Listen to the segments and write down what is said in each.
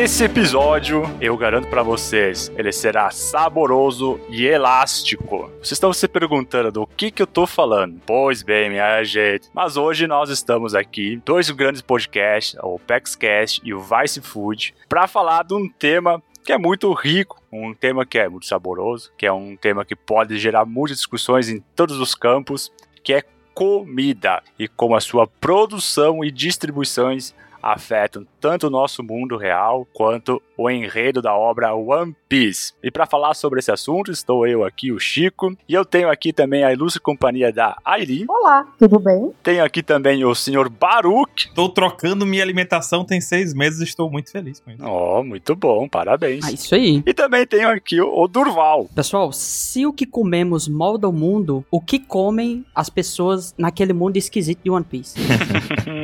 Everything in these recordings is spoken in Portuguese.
Esse episódio, eu garanto para vocês, ele será saboroso e elástico. Vocês estão se perguntando do que que eu tô falando? Pois bem, minha gente. Mas hoje nós estamos aqui, dois grandes podcasts, o PEXCast e o Vice Food, para falar de um tema que é muito rico, um tema que é muito saboroso, que é um tema que pode gerar muitas discussões em todos os campos, que é comida e como a sua produção e distribuições afetam tanto o nosso mundo real quanto o enredo da obra One Piece. E para falar sobre esse assunto, estou eu aqui, o Chico, e eu tenho aqui também a ilustre companhia da Aileen. Olá, tudo bem? Tenho aqui também o senhor Baruch. Estou trocando minha alimentação tem seis meses e estou muito feliz com isso. Oh, muito bom, parabéns. Ah, isso aí. E também tenho aqui o, o Durval. Pessoal, se o que comemos molda o mundo, o que comem as pessoas naquele mundo esquisito de One Piece?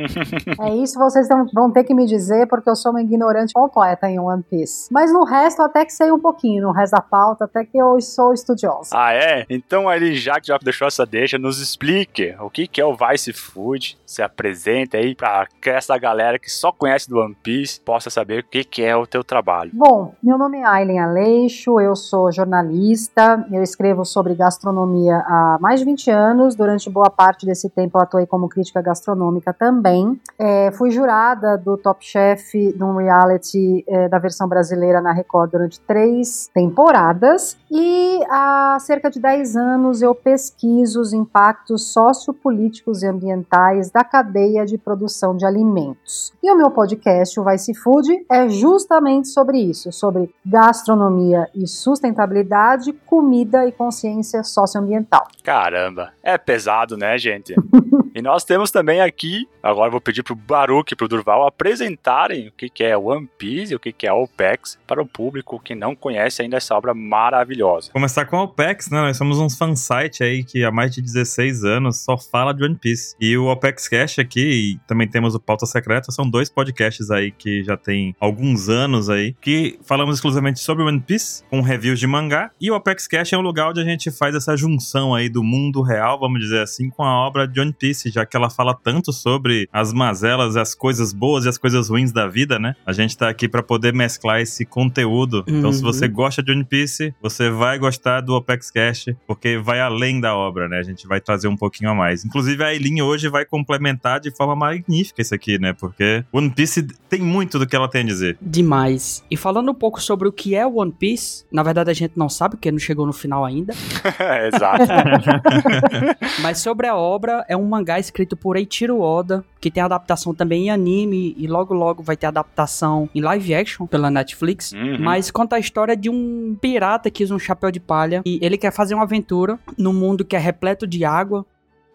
é isso, vocês vão ter que me dizer, porque eu sou uma ignorante completa em One Piece. Mas no resto, até que sei um pouquinho, no resto da pauta, até que eu sou estudiosa. Ah, é? Então, aí, já que já deixou essa deixa, nos explique o que, que é o Vice Food, se apresenta aí para que essa galera que só conhece do One Piece possa saber o que, que é o teu trabalho. Bom, meu nome é Aileen Aleixo, eu sou jornalista, eu escrevo sobre gastronomia há mais de 20 anos, durante boa parte desse tempo eu atuei como crítica gastronômica também. É, fui jurada do Top Chef num reality é, da versão brasileira na Record durante três temporadas e há cerca de 10 anos eu pesquiso os impactos sociopolíticos e ambientais da cadeia de produção de alimentos. E o meu podcast, o Vice Food, é justamente sobre isso, sobre gastronomia e sustentabilidade, comida e consciência socioambiental. Caramba, é pesado, né, gente? e nós temos também aqui, agora vou pedir pro Baruch e pro Durval apresentarem o que, que é One Piece e o que, que é OPEX para o público que não conhece ainda essa obra maravilhosa. Começar com a OPEX, né? Nós somos um fansite aí que há mais de 16 anos só fala de One Piece. E o OPEX Cash aqui, e também temos o Pauta Secreta, são dois podcasts aí que já tem alguns anos aí, que falamos exclusivamente sobre One Piece, com reviews de mangá. E o OPEX Cash é um lugar onde a gente faz essa junção aí do mundo real, vamos dizer assim, com a obra de One Piece, já que ela fala tanto sobre as mazelas, as coisas boas e as coisas ruins da vida, né? A gente tá aqui para poder mesclar esse conteúdo. Uhum. Então, se uhum. você gosta de One Piece, você vai gostar do OPEX Cash, porque vai além da obra, né? A gente vai trazer um pouquinho a mais. Inclusive, a Eileen hoje vai complementar de forma magnífica isso aqui, né? Porque One Piece tem muito do que ela tem a dizer. Demais. E falando um pouco sobre o que é One Piece, na verdade a gente não sabe, porque não chegou no final ainda. Exato. Mas sobre a obra, é um mangá escrito por Eiichiro Oda, que tem adaptação também em anime e logo logo vai ter adaptação em live action pela Netflix. Uhum. Mas conta a história de um pirata que usa um chapéu de palha e ele quer fazer uma aventura num mundo que é repleto de água,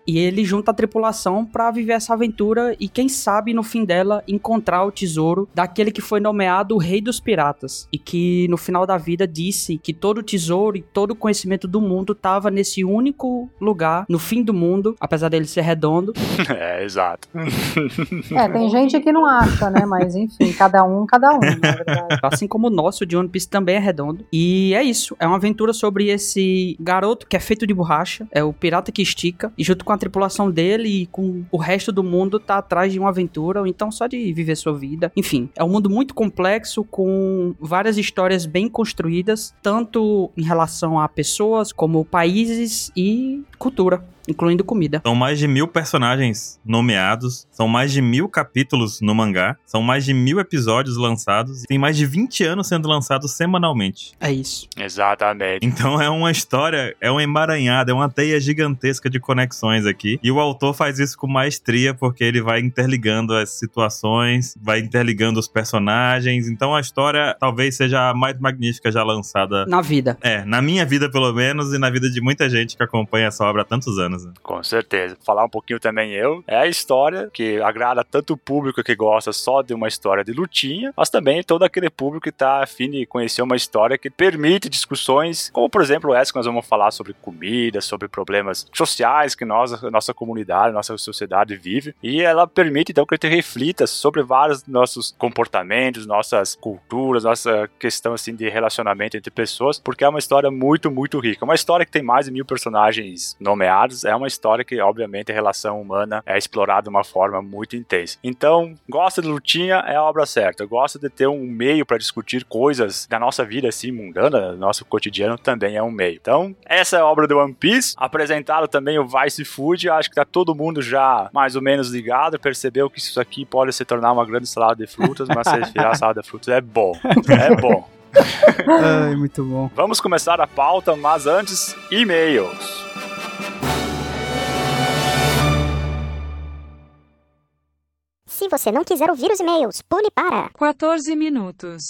e ele junta a tripulação para viver essa aventura e quem sabe no fim dela encontrar o tesouro daquele que foi nomeado o Rei dos Piratas e que no final da vida disse que todo o tesouro e todo o conhecimento do mundo estava nesse único lugar, no fim do mundo, apesar dele ser redondo. É, exato. É, tem gente que não acha, né? Mas enfim, cada um, cada um, na verdade. Assim como o nosso de One Piece também é redondo. E é isso, é uma aventura sobre esse garoto que é feito de borracha, é o pirata que estica, e junto com a tripulação dele e com o resto do mundo tá atrás de uma aventura, ou então só de viver sua vida. Enfim, é um mundo muito complexo, com várias histórias bem construídas, tanto em relação a pessoas, como países e cultura incluindo comida. São mais de mil personagens nomeados, são mais de mil capítulos no mangá, são mais de mil episódios lançados, e tem mais de 20 anos sendo lançados semanalmente. É isso. Exatamente. Então é uma história, é uma emaranhada, é uma teia gigantesca de conexões aqui. E o autor faz isso com maestria, porque ele vai interligando as situações, vai interligando os personagens. Então a história talvez seja a mais magnífica já lançada. Na vida. É, na minha vida pelo menos, e na vida de muita gente que acompanha essa obra há tantos anos. Com certeza. Falar um pouquinho também eu. É a história que agrada tanto o público que gosta só de uma história de lutinha, mas também todo aquele público que está afim de conhecer uma história que permite discussões, como por exemplo essa que nós vamos falar sobre comida, sobre problemas sociais que nós, nossa comunidade, nossa sociedade vive. E ela permite então que a gente reflita sobre vários nossos comportamentos, nossas culturas, nossa questão assim de relacionamento entre pessoas, porque é uma história muito, muito rica. Uma história que tem mais de mil personagens nomeados é uma história que, obviamente, a relação humana é explorada de uma forma muito intensa. Então, gosta de lutinha, é a obra certa. Gosta de ter um meio para discutir coisas da nossa vida assim, mundana, do nosso cotidiano, também é um meio. Então, essa é a obra do One Piece. Apresentado também o Vice Food, acho que tá todo mundo já mais ou menos ligado, percebeu que isso aqui pode se tornar uma grande salada de frutas, mas se virar salada de frutas é bom. É bom. Ai, muito bom. Vamos começar a pauta, mas antes, e-mails. Você não quiser ouvir os e-mails, pule para 14 minutos.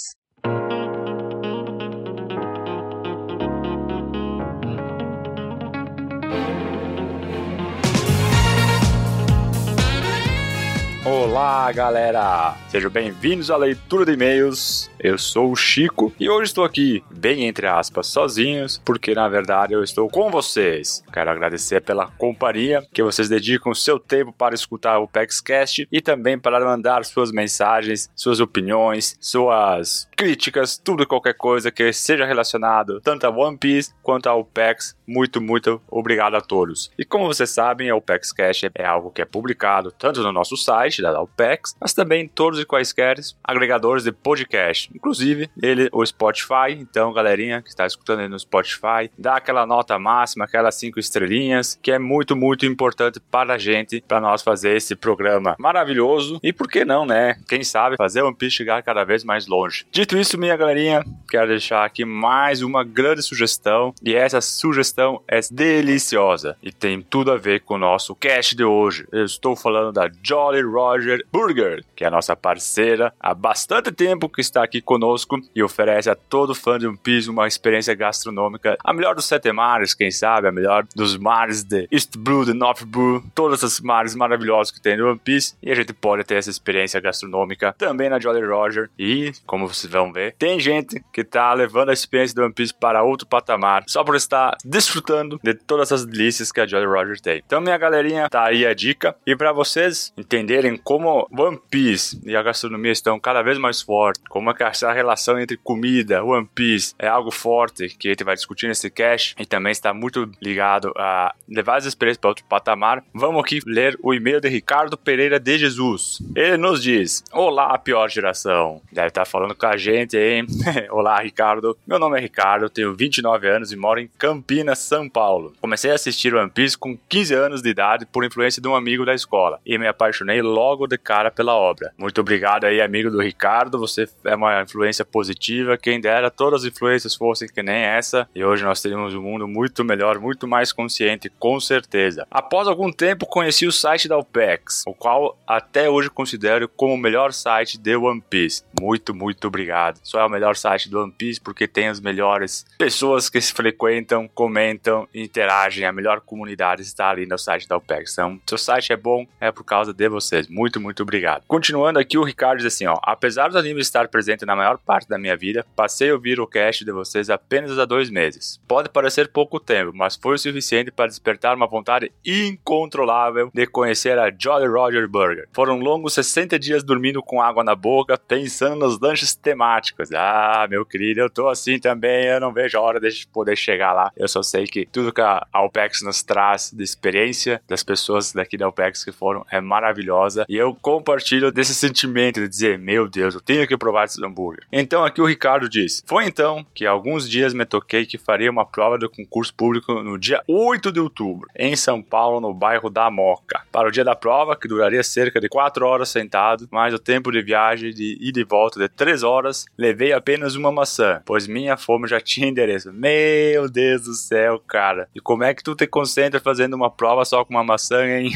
Olá, galera! Sejam bem-vindos à leitura de e-mails. Eu sou o Chico e hoje estou aqui, bem entre aspas, sozinhos, porque na verdade eu estou com vocês. Quero agradecer pela companhia que vocês dedicam seu tempo para escutar o PEXCast e também para mandar suas mensagens, suas opiniões, suas críticas, tudo e qualquer coisa que seja relacionado tanto a One Piece quanto ao PEX. Muito, muito obrigado a todos. E como vocês sabem, o PEXCast é algo que é publicado tanto no nosso site da Alpex, mas também em todos e quaisquer agregadores de podcast, inclusive ele, o Spotify. Então, galerinha que está escutando aí no Spotify, dá aquela nota máxima, aquelas cinco estrelinhas, que é muito, muito importante para a gente, para nós fazer esse programa maravilhoso. E por que não, né? Quem sabe fazer o One Piece chegar cada vez mais longe. Dito isso, minha galerinha, quero deixar aqui mais uma grande sugestão, e essa sugestão é deliciosa e tem tudo a ver com o nosso cast de hoje. Eu estou falando da Jolly Roger Burger, que é a nossa parceira há bastante tempo que está aqui conosco e oferece a todo fã de One Piece uma experiência gastronômica, a melhor dos sete mares, quem sabe, a melhor dos mares de East Blue, de North Blue, todos esses mares maravilhosos que tem no One Piece. E a gente pode ter essa experiência gastronômica também na Jolly Roger. E, como vocês vão ver, tem gente que está levando a experiência do One Piece para outro patamar só por estar desfrutando de todas as delícias que a Jolly Roger tem. Então, minha galerinha, tá aí a dica. E para vocês entenderem como One Piece e a gastronomia estão cada vez mais fortes, como é que essa relação entre comida, One Piece é algo forte que a gente vai discutir nesse cast e também está muito ligado a levar as experiências para outro patamar. Vamos aqui ler o e-mail de Ricardo Pereira de Jesus. Ele nos diz: Olá, pior geração. Deve estar falando com a gente, hein? Olá, Ricardo. Meu nome é Ricardo, tenho 29 anos e moro em Campinas, São Paulo. Comecei a assistir One Piece com 15 anos de idade por influência de um amigo da escola e me apaixonei logo de cara pela obra. Muito obrigado aí, amigo do Ricardo. Você é uma influência positiva. Quem dera todas as influências fossem que nem essa. E hoje nós teríamos um mundo muito melhor, muito mais consciente, com certeza. Após algum tempo, conheci o site da OPEX, o qual até hoje considero como o melhor site de One Piece. Muito, muito obrigado. Só é o melhor site do One Piece porque tem as melhores pessoas que se frequentam, comentam, interagem. A melhor comunidade está ali no site da OPEX. Então, se o site é bom, é por causa de vocês. Muito, muito obrigado. Continuando aqui, o Ricardo diz assim, ó. Apesar dos animes estar presente na maior parte da minha vida, passei a ouvir o cast de vocês apenas há dois meses. Pode parecer pouco tempo, mas foi o suficiente para despertar uma vontade incontrolável de conhecer a Jolly Roger Burger. Foram longos 60 dias dormindo com água na boca, pensando nos lanches temáticos. Ah, meu querido, eu tô assim também, eu não vejo a hora de poder chegar lá. Eu só sei que tudo que a Alpex nos traz de experiência das pessoas daqui da Alpex que foram é maravilhosa e eu compartilho desse sentimento de dizer, meu Deus, eu tenho que provar hambúrguer. Então aqui o Ricardo diz: Foi então que alguns dias me toquei que faria uma prova do concurso público no dia 8 de outubro, em São Paulo, no bairro da Moca. Para o dia da prova, que duraria cerca de 4 horas sentado, mais o tempo de viagem de ida e volta de 3 horas, levei apenas uma maçã, pois minha fome já tinha endereço. Meu Deus do céu, cara. E como é que tu te concentra fazendo uma prova só com uma maçã em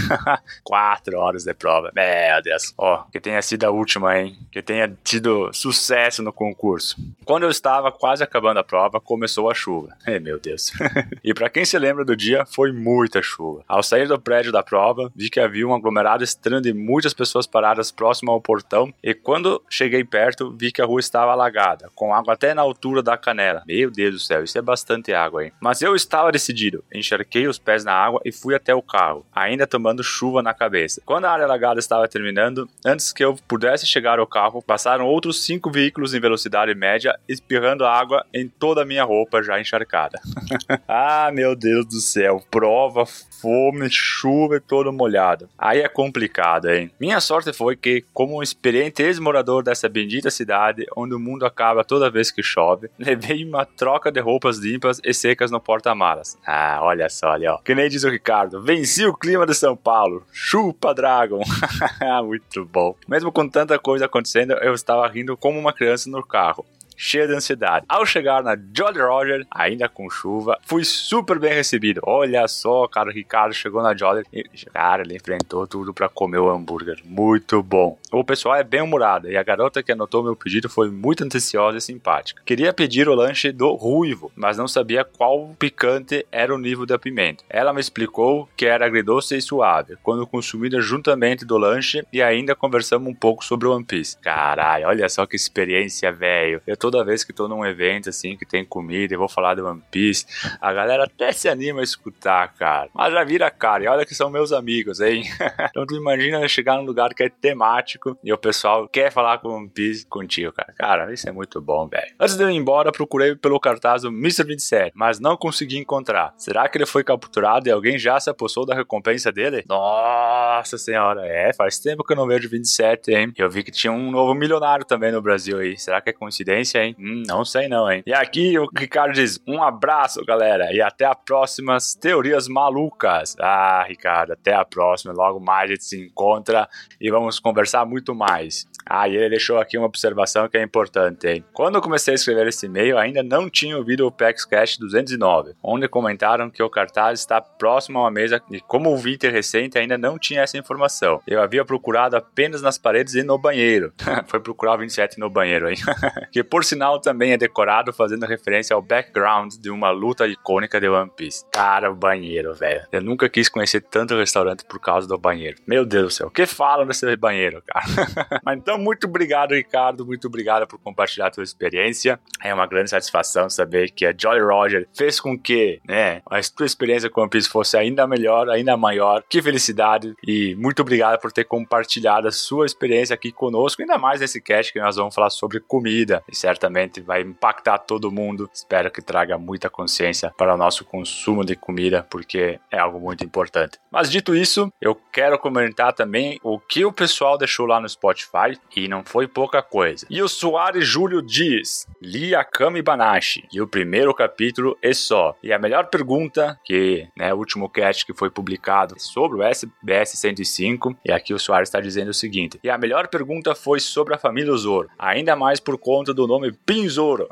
4 horas de prova? Meu Deus. Ó, que tenha sido a última, hein? Que tenha tido sucesso no concurso. Quando eu estava quase acabando a prova, começou a chuva. Ai, meu Deus. e para quem se lembra do dia, foi muita chuva. Ao sair do prédio da prova, vi que havia um aglomerado estranho de muitas pessoas paradas próximo ao portão, e quando cheguei perto, vi que a rua estava alagada, com água até na altura da canela. Meu Deus do céu, isso é bastante água, hein? Mas eu estava decidido. Encharquei os pés na água e fui até o carro, ainda tomando chuva na cabeça. Quando a área alagada estava terminando, antes que eu pudesse chegar ao carro, passaram outros cinco veículos em velocidade média, espirrando água em toda a minha roupa já encharcada. ah, meu Deus do céu, prova, fome, chuva e todo molhado. Aí é complicado, hein? Minha sorte foi que, como um experiente ex-morador dessa bendita cidade, onde o mundo acaba toda vez que chove, levei uma troca de roupas limpas e secas no porta-malas. Ah, olha só ali, ó. Que nem diz o Ricardo, venci o clima de São Paulo. Chupa, Dragon. Muito bom. Mesmo com tanta coisa acontecendo, eu estava rindo como uma criança no carro cheia de ansiedade. Ao chegar na Jolly Roger, ainda com chuva, fui super bem recebido. Olha só, cara, o Ricardo chegou na Jolly e, cara, ele enfrentou tudo para comer o hambúrguer. Muito bom. O pessoal é bem humorado e a garota que anotou meu pedido foi muito atenciosa e simpática. Queria pedir o lanche do ruivo, mas não sabia qual picante era o nível da pimenta. Ela me explicou que era agridoce e suave, quando consumida juntamente do lanche e ainda conversamos um pouco sobre One Piece. Caralho, olha só que experiência, velho. Eu tô toda vez que tô num evento assim que tem comida e vou falar de One Piece, a galera até se anima a escutar, cara. Mas já vira cara, e olha que são meus amigos, hein? então tu imagina chegar num lugar que é temático e o pessoal quer falar com One Piece contigo, cara. Cara, isso é muito bom, velho. Antes de eu ir embora, procurei pelo cartaz do Mr. 27, mas não consegui encontrar. Será que ele foi capturado e alguém já se apossou da recompensa dele? Nossa senhora, é, faz tempo que eu não vejo 27, hein? Eu vi que tinha um novo milionário também no Brasil aí. Será que é coincidência? Hein? Hum, não sei não, hein? E aqui o Ricardo diz: um abraço, galera, e até a próximas teorias malucas. Ah, Ricardo, até a próxima. Logo mais a gente se encontra e vamos conversar muito mais. Ah, e ele deixou aqui uma observação que é importante, hein? Quando eu comecei a escrever esse e-mail, ainda não tinha ouvido o PEX Cash 209, onde comentaram que o cartaz está próximo a uma mesa e como o Winter recente ainda não tinha essa informação. Eu havia procurado apenas nas paredes e no banheiro. Foi procurar o 27 no banheiro, hein? que por sinal também é decorado fazendo referência ao background de uma luta icônica de One Piece. Cara, o banheiro, velho. Eu nunca quis conhecer tanto restaurante por causa do banheiro. Meu Deus do céu, o que falam desse banheiro, cara? Mas então então, muito obrigado, Ricardo. Muito obrigado por compartilhar a tua experiência. É uma grande satisfação saber que a Jolly Roger fez com que, né, a tua experiência com o Piece fosse ainda melhor, ainda maior. Que felicidade e muito obrigado por ter compartilhado a sua experiência aqui conosco, ainda mais nesse cast que nós vamos falar sobre comida e certamente vai impactar todo mundo. Espero que traga muita consciência para o nosso consumo de comida, porque é algo muito importante. Mas dito isso, eu quero comentar também o que o pessoal deixou lá no Spotify e não foi pouca coisa. E o Soares Júlio diz: li Akami Banashi. E o primeiro capítulo é só. E a melhor pergunta, que né, o último cast que foi publicado sobre o SBS 105, e aqui o Soares está dizendo o seguinte: e a melhor pergunta foi sobre a família Zoro, ainda mais por conta do nome Pinzoro.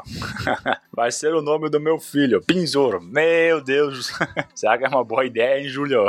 Vai ser o nome do meu filho, Pinzoro. Meu Deus, será que é uma boa ideia, hein, Júlio?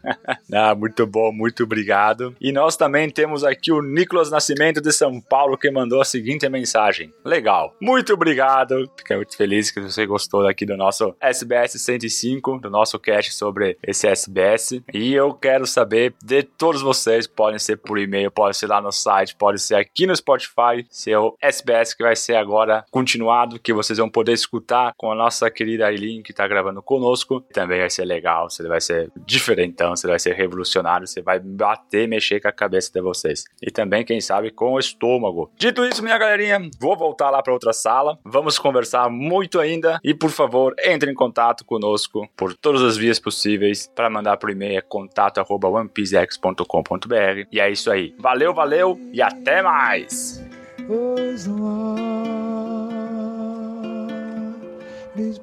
ah, muito bom, muito obrigado. E nós também temos aqui o Nicolas Nascimento de São Paulo que mandou a seguinte mensagem. Legal. Muito obrigado. Fiquei muito feliz que você gostou aqui do nosso SBS 105, do nosso cast sobre esse SBS. E eu quero saber de todos vocês, podem ser por e-mail, pode ser lá no site, pode ser aqui no Spotify, seu SBS que vai ser agora continuado, que vocês vão poder escutar com a nossa querida Aileen que está gravando conosco. Também vai ser legal, você vai ser diferentão, você vai ser revolucionário, você vai bater, mexer com a cabeça de vocês. E também, quem sabe, com o estômago. Dito isso, minha galerinha, vou voltar lá para outra sala. Vamos conversar muito ainda e, por favor, entre em contato conosco por todas as vias possíveis para mandar por e-mail é contato@onepiecex.com.br. E é isso aí. Valeu, valeu e até mais.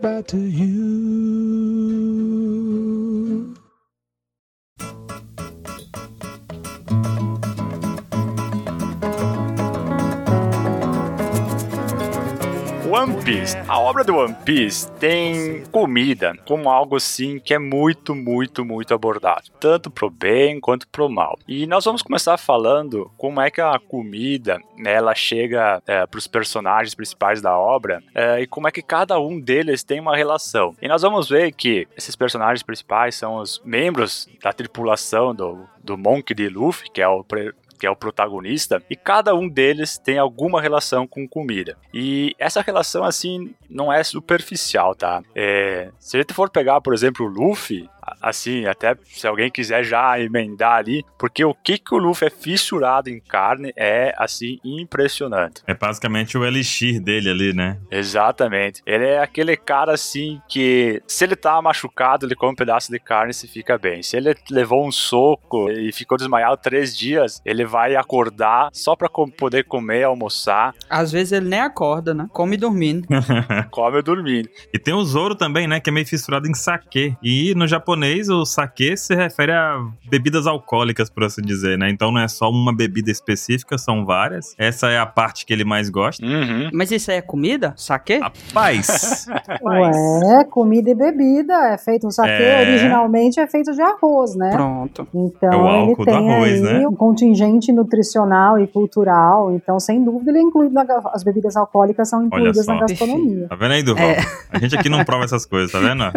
back to you. One Piece. A obra do One Piece tem comida como algo assim que é muito, muito, muito abordado, tanto pro bem quanto pro mal. E nós vamos começar falando como é que a comida ela chega é, para os personagens principais da obra é, e como é que cada um deles tem uma relação. E nós vamos ver que esses personagens principais são os membros da tripulação do, do Monk de Luffy, que é o que é o protagonista, e cada um deles tem alguma relação com comida. E essa relação, assim, não é superficial, tá? É, se a gente for pegar, por exemplo, o Luffy, assim, até se alguém quiser já emendar ali, porque o que que o Luffy é fissurado em carne é, assim, impressionante. É basicamente o elixir dele ali, né? Exatamente. Ele é aquele cara, assim, que se ele tá machucado, ele come um pedaço de carne e se fica bem. Se ele levou um soco e ficou desmaiado três dias, ele vai acordar só pra poder comer, almoçar. Às vezes ele nem acorda, né? Come dormindo. come dormindo. E tem o Zoro também, né? Que é meio fissurado em saque. E no japonês, o saque se refere a bebidas alcoólicas, por assim dizer, né? Então não é só uma bebida específica, são várias. Essa é a parte que ele mais gosta. Uhum. Mas isso aí é comida? Saque? Rapaz! Ué, comida e bebida. É feito o saque é... originalmente é feito de arroz, né? Pronto. Então é o álcool ele tem do arroz, aí né? um contingente nutricional e cultural. Então, sem dúvida, ele é incluído na, as bebidas alcoólicas são incluídas na gastronomia. Tá vendo aí, Duval? É. A gente aqui não prova essas coisas, tá vendo?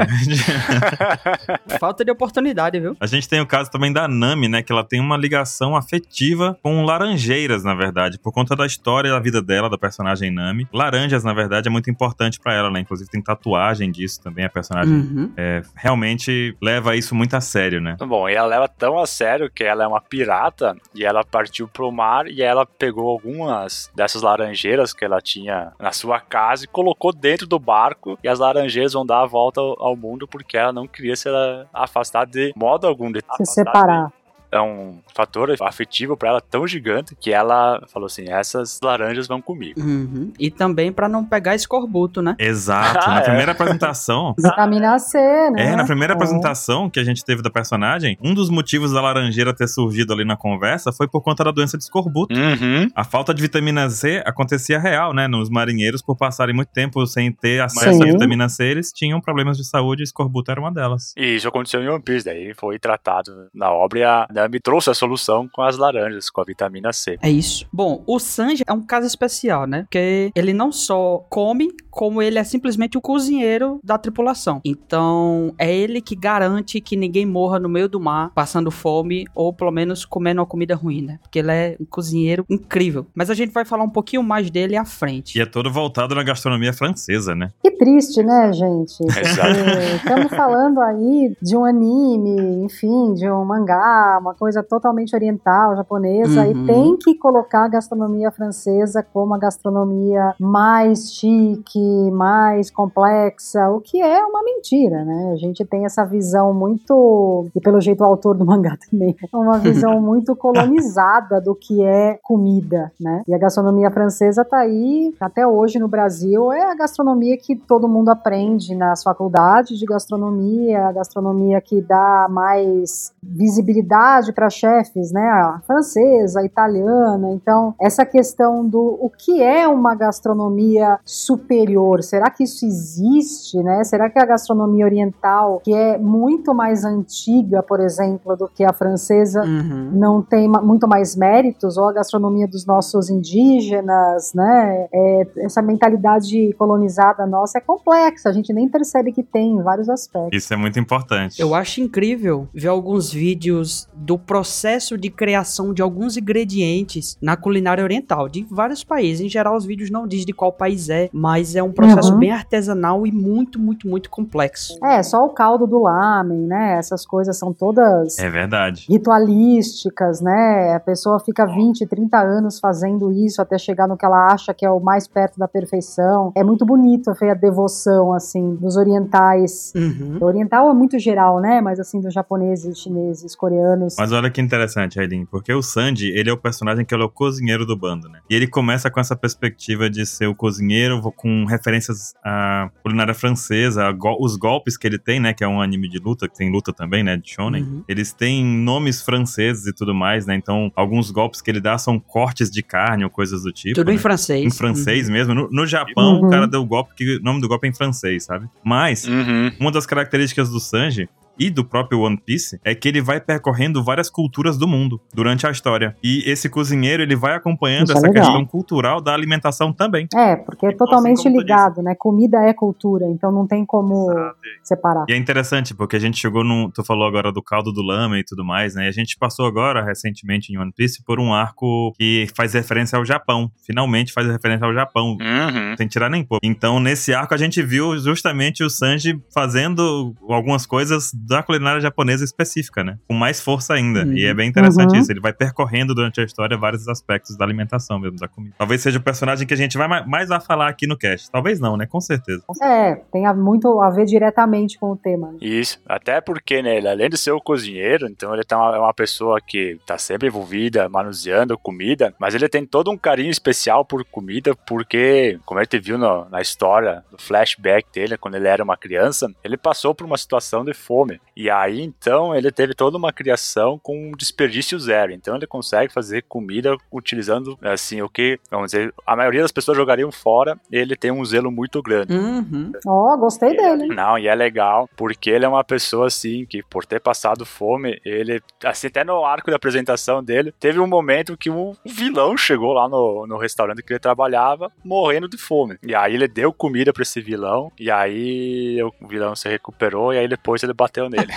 Falta de oportunidade, viu? A gente tem o caso também da Nami, né? Que ela tem uma ligação afetiva com laranjeiras, na verdade, por conta da história da vida dela, da personagem Nami. Laranjas, na verdade, é muito importante para ela, né? Inclusive tem tatuagem disso também, a personagem uhum. é, realmente leva isso muito a sério, né? Bom, e ela leva tão a sério que ela é uma pirata e ela partiu pro mar e ela pegou algumas dessas laranjeiras que ela tinha na sua casa e colocou dentro do barco e as laranjeiras vão dar a volta ao mundo porque ela não queria se afastar de modo algum de se separar é um fator afetivo para ela tão gigante que ela falou assim: essas laranjas vão comigo. Uhum. E também para não pegar escorbuto, né? Exato. na é. primeira apresentação. Vitamina C, né? É, na primeira é. apresentação que a gente teve da personagem, um dos motivos da laranjeira ter surgido ali na conversa foi por conta da doença de escorbuto. Uhum. A falta de vitamina C acontecia real, né? Nos marinheiros, por passarem muito tempo sem ter acesso à vitamina C, eles tinham problemas de saúde e escorbuto era uma delas. E isso aconteceu em One Piece, daí foi tratado na obra e a Nami trouxe a solução com as laranjas, com a vitamina C. É isso. Bom, o Sanji é um caso especial, né? Porque ele não só come, como ele é simplesmente o cozinheiro da tripulação. Então, é ele que garante que ninguém morra no meio do mar, passando fome, ou pelo menos comendo uma comida ruim, né? Porque ele é um cozinheiro incrível. Mas a gente vai falar um pouquinho mais dele à frente. E é todo voltado na gastronomia francesa, né? Que triste, né, gente? Exato. Estamos falando aí de um anime, enfim, de um mangá, uma coisa totalmente oriental, japonesa, uhum. e tem que colocar a gastronomia francesa como a gastronomia mais chique, mais complexa, o que é uma mentira, né? A gente tem essa visão muito, e pelo jeito o autor do mangá também, uma visão muito colonizada do que é comida, né? E a gastronomia francesa tá aí, até hoje no Brasil, é a gastronomia que todo mundo aprende nas faculdades de gastronomia, a gastronomia que dá mais visibilidade para chefes, né? A francesa, a italiana. Então, essa questão do o que é uma gastronomia superior? Será que isso existe, né? Será que a gastronomia oriental, que é muito mais antiga, por exemplo, do que a francesa, uhum. não tem muito mais méritos? Ou a gastronomia dos nossos indígenas, né? É, essa mentalidade colonizada nossa é complexa. A gente nem percebe que tem em vários aspectos. Isso é muito importante. Eu acho incrível ver alguns vídeos do processo de criação de alguns ingredientes na culinária oriental, de vários países. Em geral, os vídeos não dizem de qual país é, mas é um processo uhum. bem artesanal e muito, muito, muito complexo. É, só o caldo do lamen, né? Essas coisas são todas. É verdade. Ritualísticas, né? A pessoa fica 20, 30 anos fazendo isso até chegar no que ela acha que é o mais perto da perfeição. É muito bonito a devoção, assim, dos orientais. Uhum. O oriental é muito geral, né? Mas assim, dos japoneses, chineses, coreanos. Mas olha que interessante, Ailin, porque o Sanji, ele é o personagem que é o cozinheiro do bando, né? E ele começa com essa perspectiva de ser o cozinheiro com referências à culinária francesa, go os golpes que ele tem, né? Que é um anime de luta, que tem luta também, né? De shonen. Uhum. Eles têm nomes franceses e tudo mais, né? Então, alguns golpes que ele dá são cortes de carne ou coisas do tipo. Tudo né? em francês. Em francês uhum. mesmo. No, no Japão, uhum. o cara deu o golpe que o nome do golpe é em francês, sabe? Mas, uhum. uma das características do Sanji e do próprio One Piece é que ele vai percorrendo várias culturas do mundo durante a história. E esse cozinheiro, ele vai acompanhando Isso é essa é questão cultural da alimentação também. É, porque é totalmente assim ligado, né? Comida é cultura, então não tem como Exato. separar. E é interessante, porque a gente chegou no. Tu falou agora do caldo do lama e tudo mais, né? E a gente passou agora, recentemente, em One Piece, por um arco que faz referência ao Japão. Finalmente faz referência ao Japão. Uhum. Sem tirar nem pouco. Então, nesse arco, a gente viu justamente o Sanji fazendo algumas coisas da culinária japonesa específica, né? Com mais força ainda. Uhum. E é bem interessante uhum. isso. Ele vai percorrendo durante a história vários aspectos da alimentação mesmo, da comida. Talvez seja o personagem que a gente vai mais a falar aqui no cast. Talvez não, né? Com certeza. É, tem muito a ver diretamente com o tema. Né? Isso. Até porque, né, ele, além de ser o cozinheiro, então ele tá uma, é uma pessoa que tá sempre envolvida, manuseando comida, mas ele tem todo um carinho especial por comida, porque, como a gente viu no, na história, no flashback dele, quando ele era uma criança, ele passou por uma situação de fome. E aí, então, ele teve toda uma criação com desperdício zero. Então, ele consegue fazer comida utilizando, assim, o que, vamos dizer, a maioria das pessoas jogariam fora, ele tem um zelo muito grande. Uhum. Oh, gostei e, dele. Não, e é legal, porque ele é uma pessoa, assim, que por ter passado fome, ele, assim, até no arco da apresentação dele, teve um momento que um vilão chegou lá no, no restaurante que ele trabalhava, morrendo de fome. E aí ele deu comida para esse vilão, e aí o vilão se recuperou, e aí depois ele bateu nele.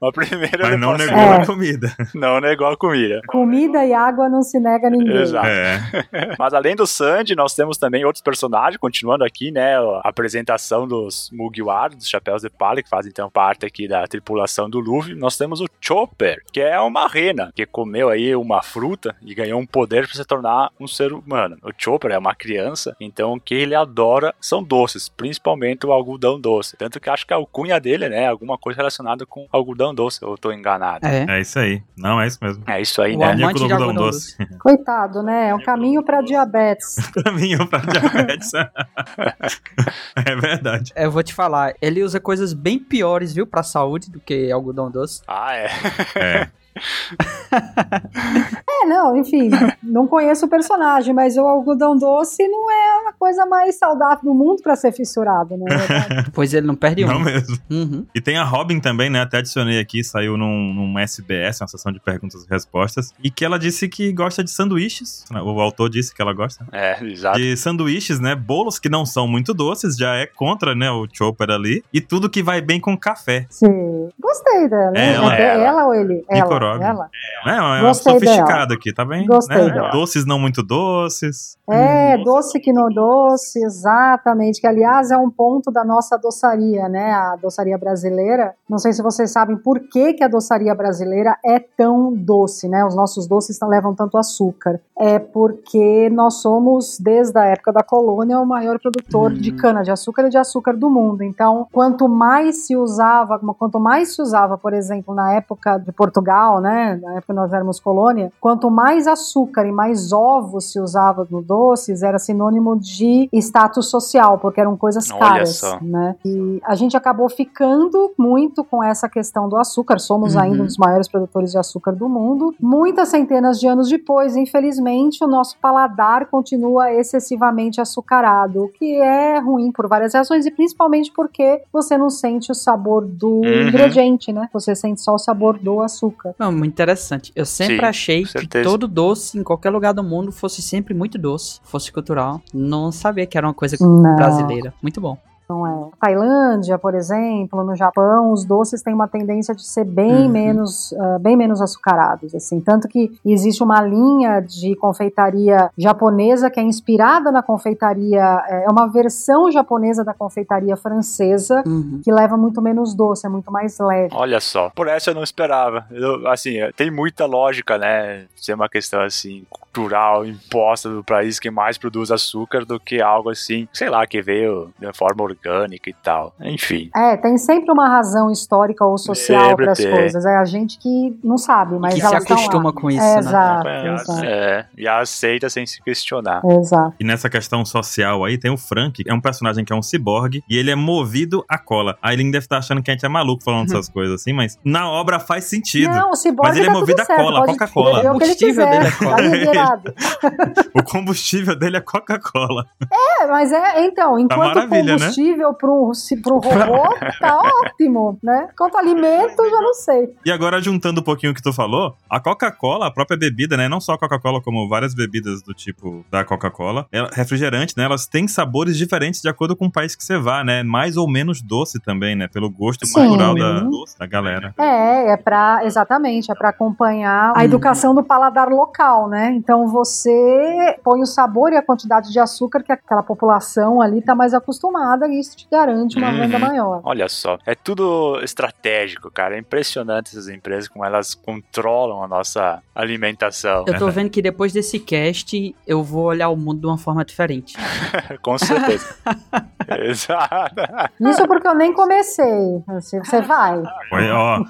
Mas primeiro Mas não negou é. a comida. Não negou a comida. Comida e água não se nega a ninguém. Exato. É. Mas além do Sandy, nós temos também outros personagens, continuando aqui, né, a apresentação dos Mugiwara, dos Chapéus de Palha, que fazem então parte aqui da tripulação do Luffy. Nós temos o Chopper, que é uma rena, que comeu aí uma fruta e ganhou um poder para se tornar um ser humano. O Chopper é uma criança, então o que ele adora são doces, principalmente o algodão doce. Tanto que acho que a alcunha dele, né, é alguma coisa relacionada com algodão doce, eu tô enganado. É. é isso aí. Não, é isso mesmo. É isso aí, o né? Amante de algodão, algodão doce. doce. Coitado, né? É um caminho para diabetes. caminho para diabetes. é verdade. Eu vou te falar, ele usa coisas bem piores, viu, pra saúde do que algodão doce. Ah, é. É. é, não, enfim, não conheço o personagem, mas o algodão doce não é a coisa mais saudável do mundo para ser fissurado, né? pois ele não perde um. Não mesmo. Uhum. E tem a Robin também, né? Até adicionei aqui, saiu num, num SBS, uma sessão de perguntas e respostas, e que ela disse que gosta de sanduíches. O autor disse que ela gosta. É, exato. De sanduíches, né? Bolos que não são muito doces, já é contra, né? O Chopper ali. E tudo que vai bem com café. Sim. Gostei dela. É, ela, é ela, ela ou ele? Ela. Ela? É, é uma sofisticada aqui, tá bem? Gostei né? dela. Doces não muito doces. É, hum. doce que não doce, exatamente. Que, aliás, é um ponto da nossa doçaria, né? A doçaria brasileira. Não sei se vocês sabem por que, que a doçaria brasileira é tão doce, né? Os nossos doces não levam tanto açúcar. É porque nós somos, desde a época da colônia, o maior produtor hum. de cana-de-açúcar e de açúcar do mundo. Então, quanto mais se usava, quanto mais se usava, por exemplo, na época de Portugal, né? Na época que nós éramos colônia, quanto mais açúcar e mais ovos se usava no doces, era sinônimo de status social, porque eram coisas caras, né? E a gente acabou ficando muito com essa questão do açúcar. Somos uhum. ainda um dos maiores produtores de açúcar do mundo. Muitas centenas de anos depois, infelizmente, o nosso paladar continua excessivamente açucarado, o que é ruim por várias razões e principalmente porque você não sente o sabor do uhum. ingrediente, né? Você sente só o sabor do açúcar. Não, muito interessante. Eu sempre Sim, achei que todo doce, em qualquer lugar do mundo, fosse sempre muito doce, fosse cultural. Não sabia que era uma coisa não. brasileira. Muito bom. Não é. Tailândia, por exemplo, no Japão, os doces têm uma tendência de ser bem uhum. menos, uh, bem menos açucarados, assim. Tanto que existe uma linha de confeitaria japonesa que é inspirada na confeitaria, é, é uma versão japonesa da confeitaria francesa uhum. que leva muito menos doce, é muito mais leve. Olha só, por essa eu não esperava. Eu, assim, tem muita lógica, né? Ser uma questão assim cultural imposta do país que mais produz açúcar do que algo assim, sei lá, que veio de forma orgânica e tal. Enfim. É, tem sempre uma razão histórica ou social para as coisas. É a gente que não sabe, mas que elas se acostuma com isso, é, né? Exato, é, exato. É, e aceita sem se questionar. Exato. E nessa questão social aí, tem o Frank, que é um personagem que é um ciborgue, e ele é movido a cola. A Eileen deve estar achando que a gente é maluco falando essas coisas assim, mas na obra faz sentido. Não, o ciborgue Mas ele é tá movido a cola, Coca-Cola. O combustível dele é cola. o combustível dele é Coca-Cola. É, mas é, então, tá enquanto tá combustível né? pro, pro robô, tá ótimo, né? Quanto alimento, já não sei. E agora, juntando um pouquinho o que tu falou, a Coca-Cola, a própria bebida, né? Não só a Coca-Cola, como várias bebidas do tipo da Coca-Cola, refrigerante, né? Elas têm sabores diferentes de acordo com o país que você vá, né? Mais ou menos doce também, né? Pelo gosto Sim. natural da, da galera. É, é pra, exatamente, é pra acompanhar a educação do paladar local, né? Então você põe o sabor e a quantidade de açúcar que aquela população ali está mais acostumada isso te garante uma Uhum. venda maior. Olha só, é tudo estratégico, cara. É impressionante essas empresas como elas controlam a nossa alimentação. Eu tô vendo que depois desse cast eu vou olhar o mundo de uma forma diferente. Com certeza. Exato. Isso porque eu nem comecei. Você vai. Foi, ó,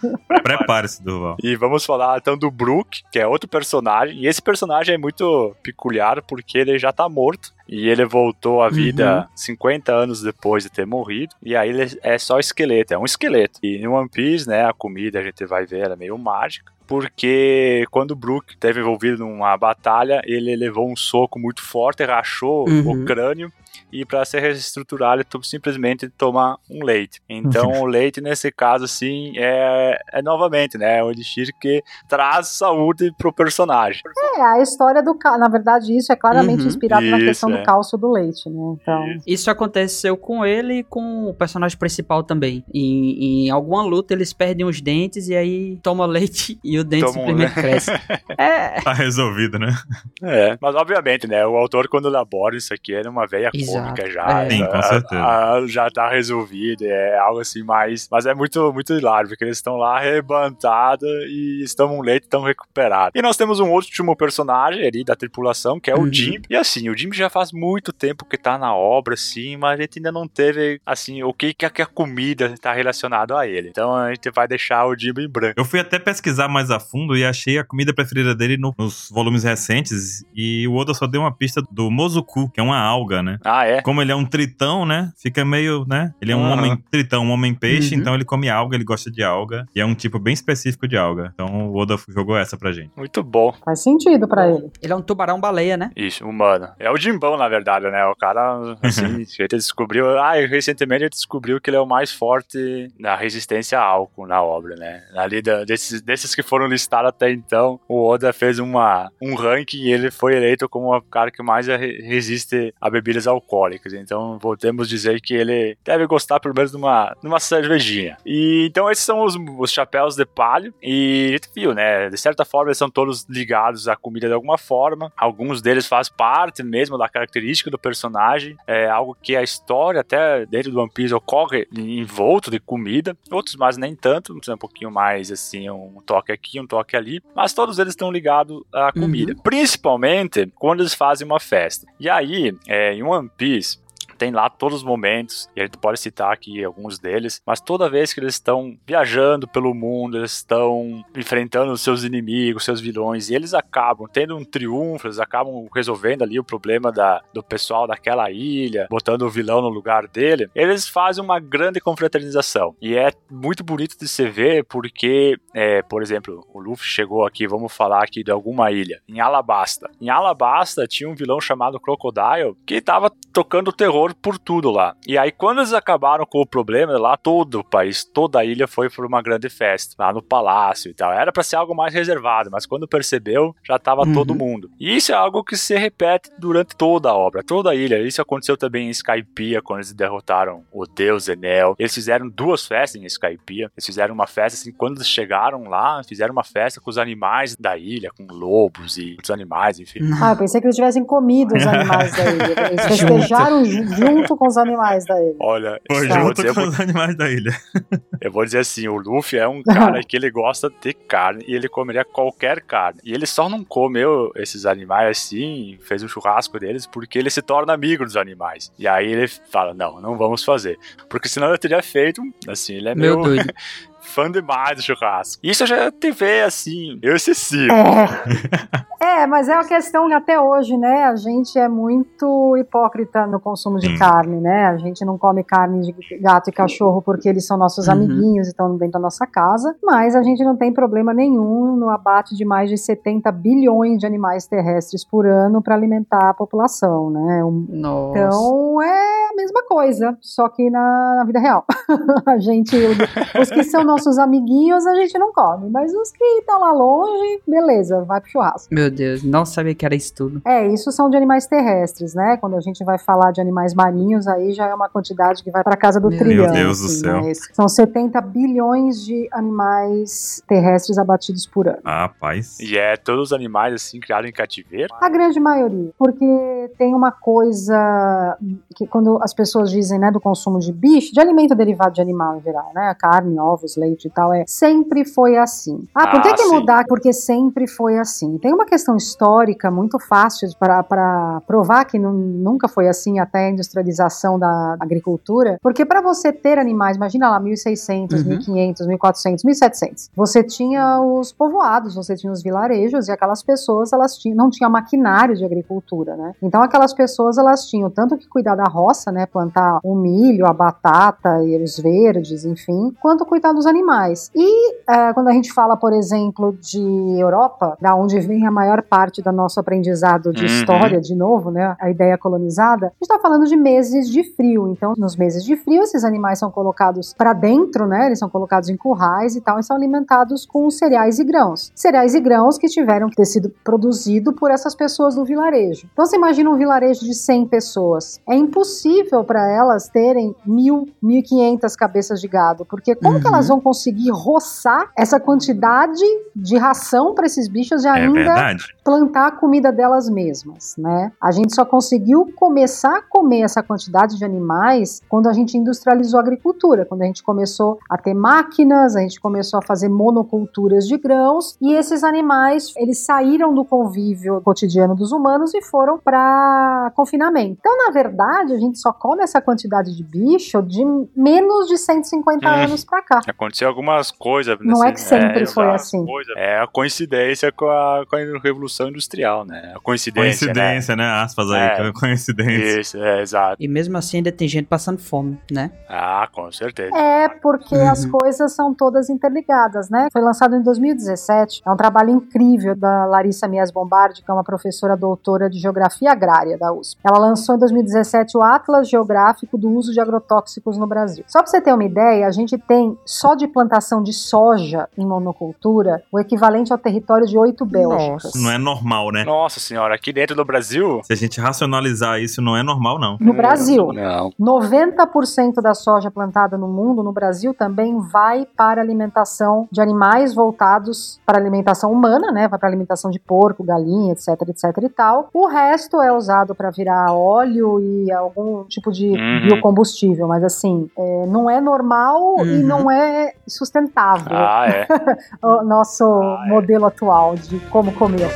prepare-se, Durval. E vamos falar então do Brook, que é outro personagem. E esse personagem é muito peculiar porque ele já tá morto. E ele voltou à vida 50 anos depois de ter morrido. E aí ele é só esqueleto, é um esqueleto. E no One Piece, né, a comida a gente vai ver, ela é meio mágica. Porque quando o Brook esteve envolvido numa batalha, ele levou um soco muito forte, rachou Uhum. o crânio. E para se reestruturar, ele to- simplesmente toma um leite. Então, o leite, nesse caso, assim, é, é novamente, né? É um elixir que traz saúde pro personagem. É, a história do Na verdade, isso é claramente Uhum. inspirado na Isso, questão é. do cálcio do leite, né? Então. Isso aconteceu com ele e com o personagem principal também. Em, em alguma luta eles perdem os dentes e aí toma leite e o dente Toma um, simplesmente cresce. É, Tá resolvido, né? É, mas obviamente, né? O autor, quando elabora isso aqui, é uma veia Exato, já. é. Sim, com já- certeza. a- já tá resolvido, é algo assim mais. Mas é muito, muito hilário, porque eles estão lá arrebentados e estão um leite tão recuperado. E nós temos um último personagem ali da tripulação, que é o Uhum. Jim. E assim, o Jim já faz muito tempo que tá na obra, assim, mas a gente ainda não teve, assim, o que, que a que a comida tá relacionado a ele. Então a gente vai deixar o Jim em branco. Eu fui até pesquisar mais a fundo e achei a comida preferida dele no- nos volumes recentes. E o Oda só deu uma pista do Mozuku, que é uma alga, né? Ah, é? Como ele é um tritão, né? Fica meio, né? Ele é um Aham. homem tritão, um homem peixe, Uhum. então ele come alga, ele gosta de alga. E é um tipo bem específico de alga. Então o Oda jogou essa pra gente. Muito bom. Faz sentido pra ele. ele é um tubarão-baleia, né? Isso, humano. É o Jimbão, na verdade, né? O cara, assim, a gente descobriu. Ah, e recentemente a gente descobriu que ele é o mais forte na resistência a álcool na obra, né? Ali da- desses, desses que foram listados até então, o Oda fez uma, um ranking e ele foi eleito como o cara que mais re- resiste a bebidas alcoólicas. Então, voltemos dizer que ele deve gostar pelo menos de uma, de uma cervejinha. E então, esses são os, os chapéus de palho. E a gente viu, né? De certa forma, eles são todos ligados à comida de alguma forma. Alguns deles fazem parte mesmo da característica do personagem. É algo que a história, até dentro do One Piece, ocorre envolto de comida. Outros, mas nem tanto. Um pouquinho mais assim, um toque aqui, um toque ali. Mas todos eles estão ligados à comida. Principalmente quando eles fazem uma festa. E aí, é, em One Piece, весь tem lá todos os momentos, e a gente pode citar aqui alguns deles, mas toda vez que eles estão viajando pelo mundo, eles estão enfrentando os seus inimigos, seus vilões, e eles acabam tendo um triunfo, eles acabam resolvendo ali o problema da, do pessoal daquela ilha, botando o vilão no lugar dele, eles fazem uma grande confraternização. E é muito bonito de se ver, porque, é, por exemplo, o Luffy chegou aqui, vamos falar aqui de alguma ilha, em Alabasta. Em Alabasta tinha um vilão chamado Crocodile, que estava tocando terror por tudo lá. E aí, quando eles acabaram com o problema lá, todo o país, toda a ilha foi por uma grande festa, lá no palácio e tal. Era para ser algo mais reservado, mas quando percebeu, já tava Uhum. todo mundo. E isso é algo que se repete durante toda a obra, toda a ilha. Isso aconteceu também em Skypiea, quando eles derrotaram o deus Enel. Eles fizeram duas festas em Skypiea. Eles fizeram uma festa, assim, quando eles chegaram lá, fizeram uma festa com os animais da ilha, com lobos e outros animais, enfim. Ah, eu pensei que eles tivessem comido os animais da ilha. Eles festejaram ju- junto com os animais da ilha. Olha, Foi eu vou, junto dizer, com os animais da ilha. eu vou dizer assim, o Luffy é um cara que ele gosta de carne e ele comeria qualquer carne. E ele só não comeu esses animais assim, fez um churrasco deles, porque ele se torna amigo dos animais. E aí ele fala, não, não vamos fazer. Porque senão eu teria feito, assim, ele é Meu meio doido. fã demais do churrasco. Isso já te vê, assim, eu excessivo. É. é, mas é uma questão que até hoje, né? A gente é muito hipócrita no consumo de Sim. carne, né? A gente não come carne de gato e cachorro porque eles são nossos Uhum. amiguinhos e estão dentro da nossa casa, mas a gente não tem problema nenhum no abate de mais de 70 bilhões de animais terrestres por ano para alimentar a população, né? Nossa. Então é a mesma coisa, só que na, na vida real. a gente, os que são nossos nossos amiguinhos a gente não come, mas os que estão lá longe, beleza, vai pro churrasco. Meu Deus, não sabia que era isso tudo. É, isso são de animais terrestres, né? Quando a gente vai falar de animais marinhos, aí já é uma quantidade que vai para casa do Meu trilhão. Meu Deus do assim, céu. né? São 70 bilhões de animais terrestres abatidos por ano. Ah, paz. E é todos os animais assim criados em cativeiro? A grande maioria, porque tem uma coisa que quando as pessoas dizem, né, do consumo de bicho, de alimento derivado de animal em geral, né, carne, ovos, leite e tal, é sempre foi assim. Ah, por que Ah, que sim. mudar? Porque sempre foi assim. Tem uma questão histórica muito fácil para provar que nu- nunca foi assim até a industrialização da agricultura, porque para você ter animais, imagina lá 1600, Uhum. 1500, 1400, 1700, você tinha os povoados, você tinha os vilarejos e aquelas pessoas elas tinham, não tinham maquinário de agricultura, né? Então aquelas pessoas elas tinham tanto que cuidar da roça, né, plantar o milho, a batata e os verdes, enfim, quanto cuidar dos animais. E eh, quando a gente fala, por exemplo, de Europa, da onde vem a maior parte do nosso aprendizado de Uhum. história, de novo, né, a ideia colonizada, a gente está falando de meses de frio. Então, nos meses de frio, esses animais são colocados para dentro, né? Eles são colocados em currais e tal, e são alimentados com cereais e grãos. Cereais e grãos que tiveram que ter sido produzido por essas pessoas do vilarejo. Então, você imagina um vilarejo de 100 pessoas. É impossível para elas terem mil, 1.500 cabeças de gado, porque como que Uhum. elas vão conseguir roçar essa quantidade de ração para esses bichos e É ainda verdade. plantar a comida delas mesmas, né? A gente só conseguiu começar a comer essa quantidade de animais quando a gente industrializou a agricultura, quando a gente começou a ter máquinas, a gente começou a fazer monoculturas de grãos e esses animais, eles saíram do convívio cotidiano dos humanos e foram para confinamento. Então, na verdade, a gente só come essa quantidade de bicho de menos de 150 Hum. anos para cá. Aconteceu algumas coisas. Não é que sempre foi exato, assim. coisa- É a coincidência com a, com a Revolução Industrial, né? A coincidência, Coincidência, né? Aspas aí, É. coincidência. né? Isso, é, exato. E mesmo assim ainda tem gente passando fome, né? Ah, com certeza. É, porque Uhum. as coisas são todas interligadas, né? Foi lançado em 2017, é um trabalho incrível da Larissa Mies Bombardi, que é uma professora doutora de Geografia Agrária da USP. Ela lançou em 2017 o Atlas Geográfico do Uso de Agrotóxicos no Brasil. Só para você ter uma ideia, a gente tem só de plantação de soja em monocultura o equivalente ao território de oito Bélgicas. Não é normal, né? Nossa senhora, aqui dentro do Brasil. Se a gente racionalizar isso, não é normal, não. No Brasil, Não. 90% da soja plantada no mundo, no Brasil, também vai para alimentação de animais voltados para alimentação humana, né? Vai para alimentação de porco, galinha, etc, etc e tal. O resto é usado para virar óleo e algum tipo de Uhum. biocombustível, mas assim, é, não é normal e Uhum. não é sustentável Ah, é. o nosso Ah, é. modelo atual de como comer.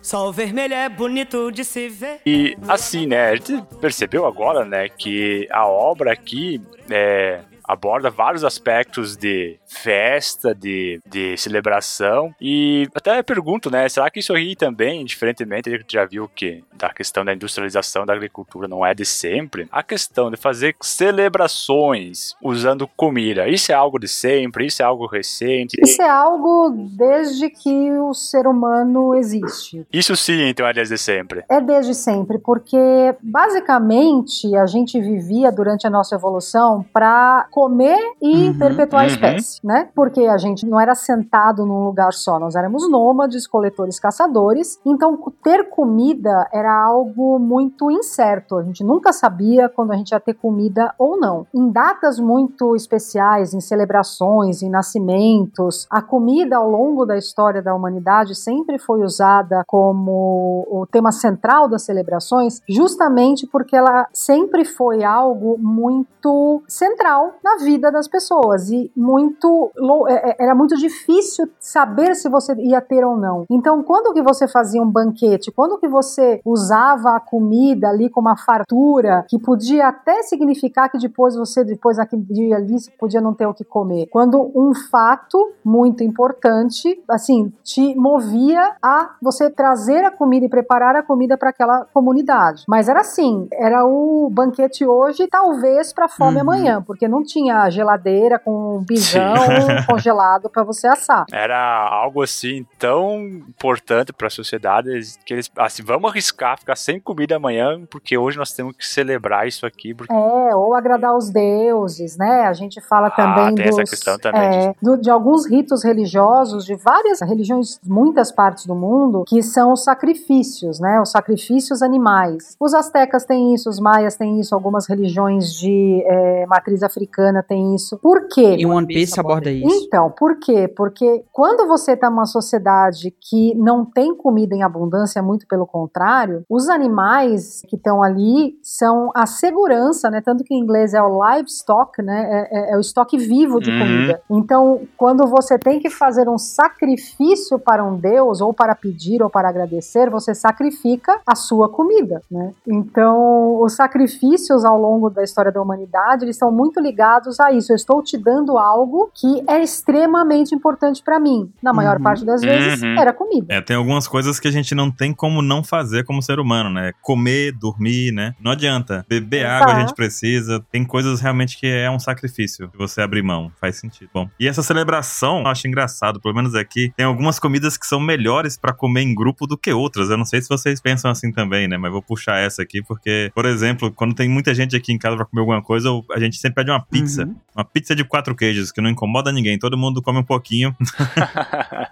Sol vermelho é bonito de se ver. E assim, né, a gente percebeu agora, né, que a obra aqui é, aborda vários aspectos de festa, de, de celebração. E até pergunto, né, será que isso aí também, diferentemente, a gente já viu que da questão da industrialização da agricultura não é de sempre, a questão de fazer celebrações usando comida, isso é algo de sempre, isso é algo recente? Isso é algo desde que o ser humano existe. Isso sim, então, é desde sempre. É desde sempre, porque basicamente a gente vivia durante a nossa evolução para comer e Uhum, perpetuar a uhum. espécie, né? Porque a gente não era sentado num lugar só, nós éramos nômades, coletores, caçadores. Então, ter comida era algo muito incerto. A gente nunca sabia quando a gente ia ter comida ou não. Em datas muito especiais, em celebrações, em nascimentos, a comida ao longo da história da humanidade sempre foi usada como o tema central das celebrações, justamente porque ela sempre foi algo muito central na vida das pessoas e muito é- é- era muito difícil saber se você ia ter ou não. Então, quando que você fazia um banquete, quando que você usava a comida ali com uma fartura que podia até significar que depois você depois naquele dia ali podia não ter o que comer. Quando um fato muito importante, assim, te movia a você trazer a comida e preparar a comida para aquela comunidade. Mas era assim, era o banquete hoje, talvez para fome Uhum. amanhã, porque não tinha tinha geladeira com um bisão congelado para você assar. Era algo assim tão importante para a sociedade que eles assim, vamos arriscar ficar sem comida amanhã, porque hoje nós temos que celebrar isso aqui. Porque... É, ou agradar os deuses, né? A gente fala Ah, também tem dos, essa questão também é, do- de alguns ritos religiosos de várias religiões, muitas partes do mundo, que são os sacrifícios, né? Os sacrifícios animais. Os astecas têm isso, os maias têm isso, algumas religiões de é, matriz africana têm isso. Por quê? E One Piece aborda isso. Então, por quê? Porque quando você está numa sociedade que não tem comida em abundância, muito pelo contrário, os animais que estão ali são a segurança, né? Tanto que em inglês é o livestock, né? É, é- é o estoque vivo de Uhum. comida. Então, quando você tem que fazer um sacrifício para um deus, ou para pedir, ou para agradecer, você sacrifica a sua comida, né? Então, os sacrifícios ao longo da história da humanidade, eles estão muito ligados a isso. Eu estou te dando algo que é extremamente importante para mim. Na maior Uhum. parte das vezes, Uhum. era comida. É, tem algumas coisas que a gente não tem como não fazer como ser humano, né? Comer, dormir, né? Não adianta. Beber Exato. água a gente precisa. Tem coisas realmente que é um sacrifício. Se você abrir mão, faz sentido. Bom, e essa celebração, eu acho engraçado, pelo menos aqui, tem algumas comidas que são melhores pra comer em grupo do que outras. Eu não sei se vocês pensam assim também, né? Mas vou puxar essa aqui porque, por exemplo, quando tem muita gente aqui em casa pra comer alguma coisa, a gente sempre pede uma pizza. Uhum. Uma pizza de quatro queijos, que não incomoda ninguém. Todo mundo come um pouquinho.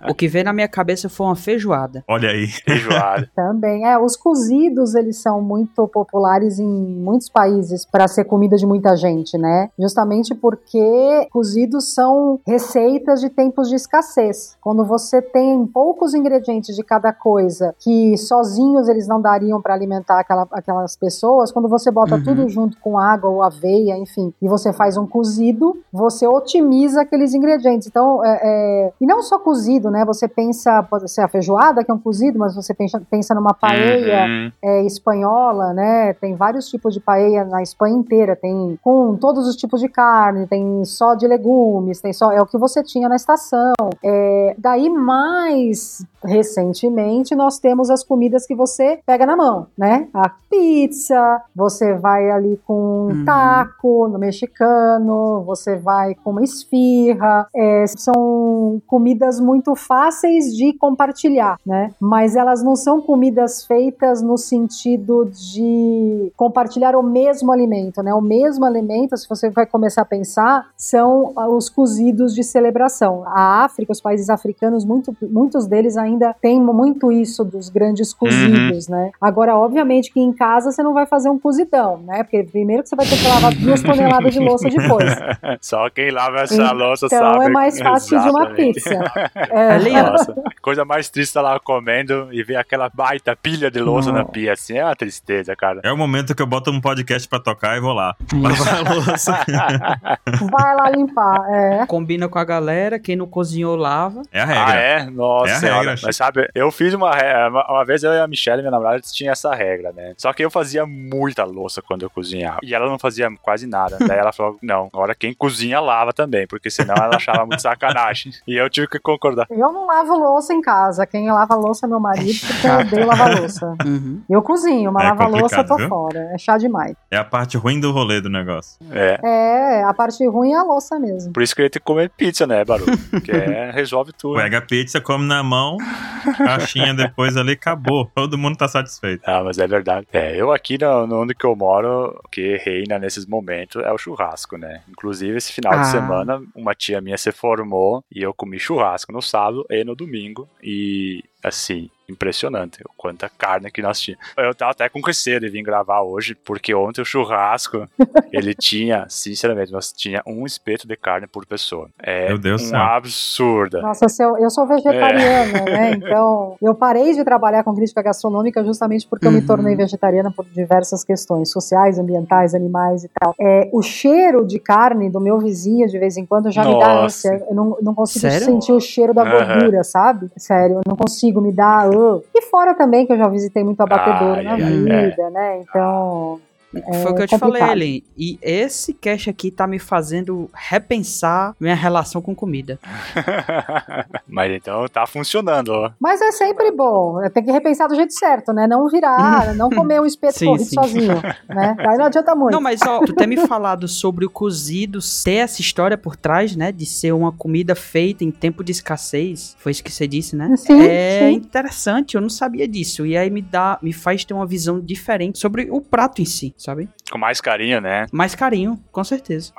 O que veio na minha cabeça foi uma feijoada. Olha aí. Feijoada. Também. É, os cozidos, eles são muito populares em muitos países para ser comida de muita gente, né? Justamente porque cozidos são receitas de tempos de escassez. Quando você tem poucos ingredientes de cada coisa que sozinhos eles não dariam para alimentar aquela- aquelas pessoas, quando você bota Uhum. tudo junto com água ou aveia, enfim, e você faz um cozido, você otimiza aqueles ingredientes. Então, é, é- e não só cozido, né? Você pensa, pode ser a feijoada, que é um cozido, mas você pensa, pensa numa paella Uhum. é, espanhola, né? Tem vários tipos de paella na Espanha inteira. Tem com todos os tipos de carne, tem só de legumes, tem só. É o que você tinha na estação. É, daí, mais recentemente, nós temos as comidas que você pega na mão, né? A pizza, você vai ali com um Uhum. taco no mexicano, você vai com uma esfirra. É, são comidas muito fáceis de compartilhar, né? Mas elas não são comidas feitas no sentido de compartilhar o mesmo alimento, né? O mesmo alimento, se você vai começar a pensar, são ah, os cozidos de celebração. A África, os países africanos, muito, muitos deles ainda têm muito isso dos grandes cozidos, né? Agora, obviamente que em casa você não vai fazer um cozidão, né? Porque primeiro que você vai ter que lavar duas toneladas de louça depois. Só quem lava essa louça Então sabe. é mais fácil de uma Exatamente. pizza. É, Nossa, coisa mais triste tá lá comendo e ver aquela baita pilha de louça na pia, assim, é uma tristeza, cara. É o momento que eu boto um podcast pra tocar e vou lá. Lavar a louça. vai lá limpar. É. Combina com a galera, quem não cozinhou, lava. É a Ah, regra. é? Nossa É a senhora. regra, Mas sabe, eu fiz uma regra. Uma uma vez eu e a Michelle, minha namorada, tinha essa regra, né? Só que eu fazia muita louça quando eu cozinhava. E ela não fazia quase nada. Daí ela falou: não, agora quem cozinha lava também, porque senão ela achava muito sacanagem. E eu tive que concordar. Eu não lavo louça em casa. Quem lava louça é meu marido, porque eu odeio lavar louça. Uhum. Eu cozinho, mas É lavar louça eu tô viu? fora. É chá demais. É a parte ruim do rolê do negócio. É. É, a parte ruim é a louça mesmo. Por isso que eu ia ter que comer pizza, né, Barulho? Porque é, resolve tudo. Pega a pizza, come na mão, caixinha depois ali, acabou. Todo mundo tá satisfeito. Ah, mas é verdade. É, eu aqui no, no onde que eu moro, o que reina nesses momentos é o churrasco, né? Inclusive, esse final Ah. de semana, uma tia minha se formou e eu comi churrasco no sábado e no domingo. E, assim, impressionante o quanta carne que nós tínhamos. Eu tava até com receio de vir gravar hoje, porque ontem o churrasco, ele tinha, sinceramente, nós tinha um espeto de carne por pessoa. É Meu Deus do um céu. absurdo. Nossa, eu, eu sou vegetariana, né? Então, eu parei de trabalhar com crítica gastronômica justamente porque eu me Uhum. tornei vegetariana por diversas questões sociais, ambientais, animais e tal. É, o cheiro de carne do meu vizinho, de vez em quando, já me dá Nossa. ânsia. Eu não, não consigo Sério? sentir o cheiro da gordura, sabe? Sério, eu não consigo me dar. Uh. E fora também que eu já visitei muito abatedora Ai, na ai, vida, né? Então. É Foi o que eu te complicado. falei, Ellen. E esse cast aqui tá me fazendo repensar minha relação com comida. Mas então tá funcionando, ó. Mas é sempre bom. Tem que repensar do jeito certo, né? Não virar, não comer um espeto Sim, corrido sim. sozinho, né? Aí não adianta muito. Não, mas ó, tu ter me falado sobre o cozido ter essa história por trás, né? De ser uma comida feita em tempo de escassez. Foi isso que você disse, né? Sim, é sim. interessante, eu não sabia disso. E aí me dá, me faz ter uma visão diferente sobre o prato em si, sabe? Com mais carinho, né? Mais carinho, com certeza.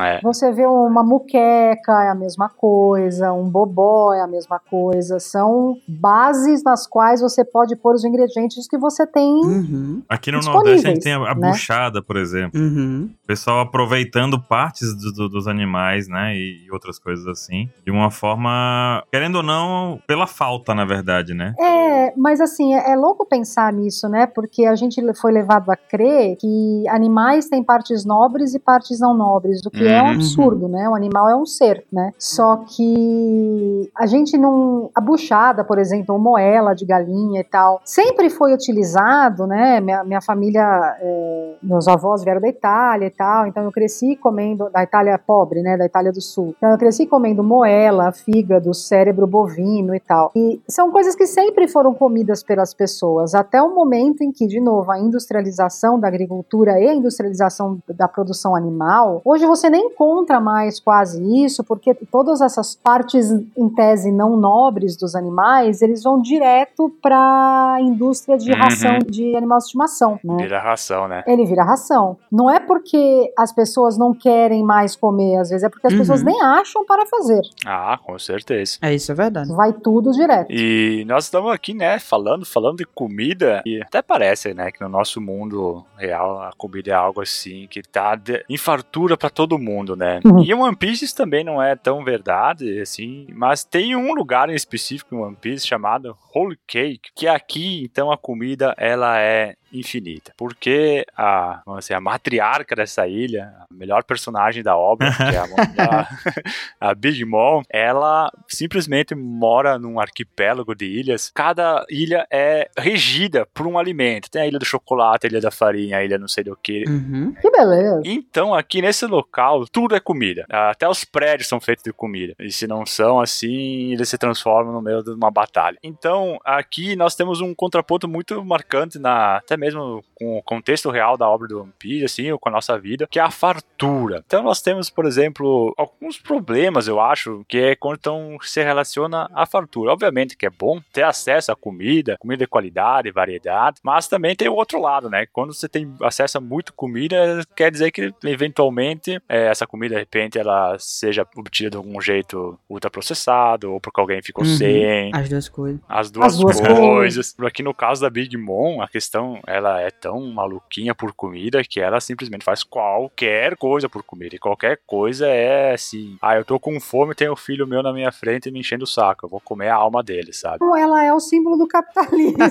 É. Você vê uma muqueca, é a mesma coisa, um bobó é a mesma coisa. São bases nas quais você pode pôr os ingredientes que você tem. Uhum, Aqui no Nordeste a gente tem a, a né? buchada, por exemplo. uhum. O pessoal aproveitando partes do- do- dos animais, né? E, e outras coisas assim. De uma forma, querendo ou não, pela falta, na verdade, né? É, mas assim, é, é louco pensar nisso, né? Porque a gente foi levado a crer que animais têm partes nobres e partes não nobres, o que é um Uhum. absurdo, né? O animal é um ser, né? Só que a gente não. A buchada, por exemplo, ou moela de galinha e tal, sempre foi utilizado, né? Minha, minha família, é, meus avós vieram da Itália e tal, então eu cresci comendo. Da Itália pobre, né? Da Itália do Sul. Então eu cresci comendo moela, fígado, cérebro bovino e tal. E são coisas que sempre foram comidas pelas pessoas, até o momento em que, de novo, a industrialização da agricultura e a industrialização da produção animal, hoje você nem encontra mais quase isso, porque todas essas partes, em tese, não nobres dos animais, eles vão direto para a indústria de Uhum. ração de animal de estimação, né? Vira ração, né? ele vira ração. Não é porque as pessoas não querem mais comer, às vezes, é porque as Uhum. pessoas nem acham para fazer. Ah, com certeza. É isso, é verdade. Vai tudo direto. E nós estamos aqui, né, falando, falando de comida, e até parece, né, que no nosso mundo real a comida é algo assim que tá de- em fartura pra todo mundo, né? Uhum. E One Piece também não é tão verdade, assim, mas tem um lugar em específico em One Piece chamado Holy Cake, que aqui, então, a comida, ela é infinita. Porque a, vamos dizer, a matriarca dessa ilha, a melhor personagem da obra, que é a, a, a Big Mom, ela simplesmente mora num arquipélago de ilhas. Cada ilha é regida por um alimento. Tem a ilha do chocolate, a ilha da farinha, a ilha não sei do que. Uhum. Que beleza. Então, aqui nesse local, tudo é comida. Até os prédios são feitos de comida. E se não são assim, eles se transformam no meio de uma batalha. Então, aqui nós temos um contraponto muito marcante na até mesmo com o contexto real da obra do One Piece, assim, ou com a nossa vida, que é a fartura. Então, nós temos, por exemplo, alguns problemas, eu acho, que é quando então, se relaciona à fartura. Obviamente que é bom ter acesso à comida, comida de qualidade, variedade, mas também tem o outro lado, né? Quando você tem acesso a muito comida, quer dizer que eventualmente é, essa comida, de repente, ela seja obtida de algum jeito ultraprocessado, ou porque alguém ficou Uhum. sem. As duas coisas. As duas, As duas coisas. Aqui no caso da Big Mom, a questão ela é tão maluquinha por comida que ela simplesmente faz qualquer coisa por comida. E qualquer coisa é assim: ah, eu tô com fome, tem um filho meu na minha frente me enchendo o saco. Eu vou comer a alma dele, sabe? Ela é o símbolo do capitalismo.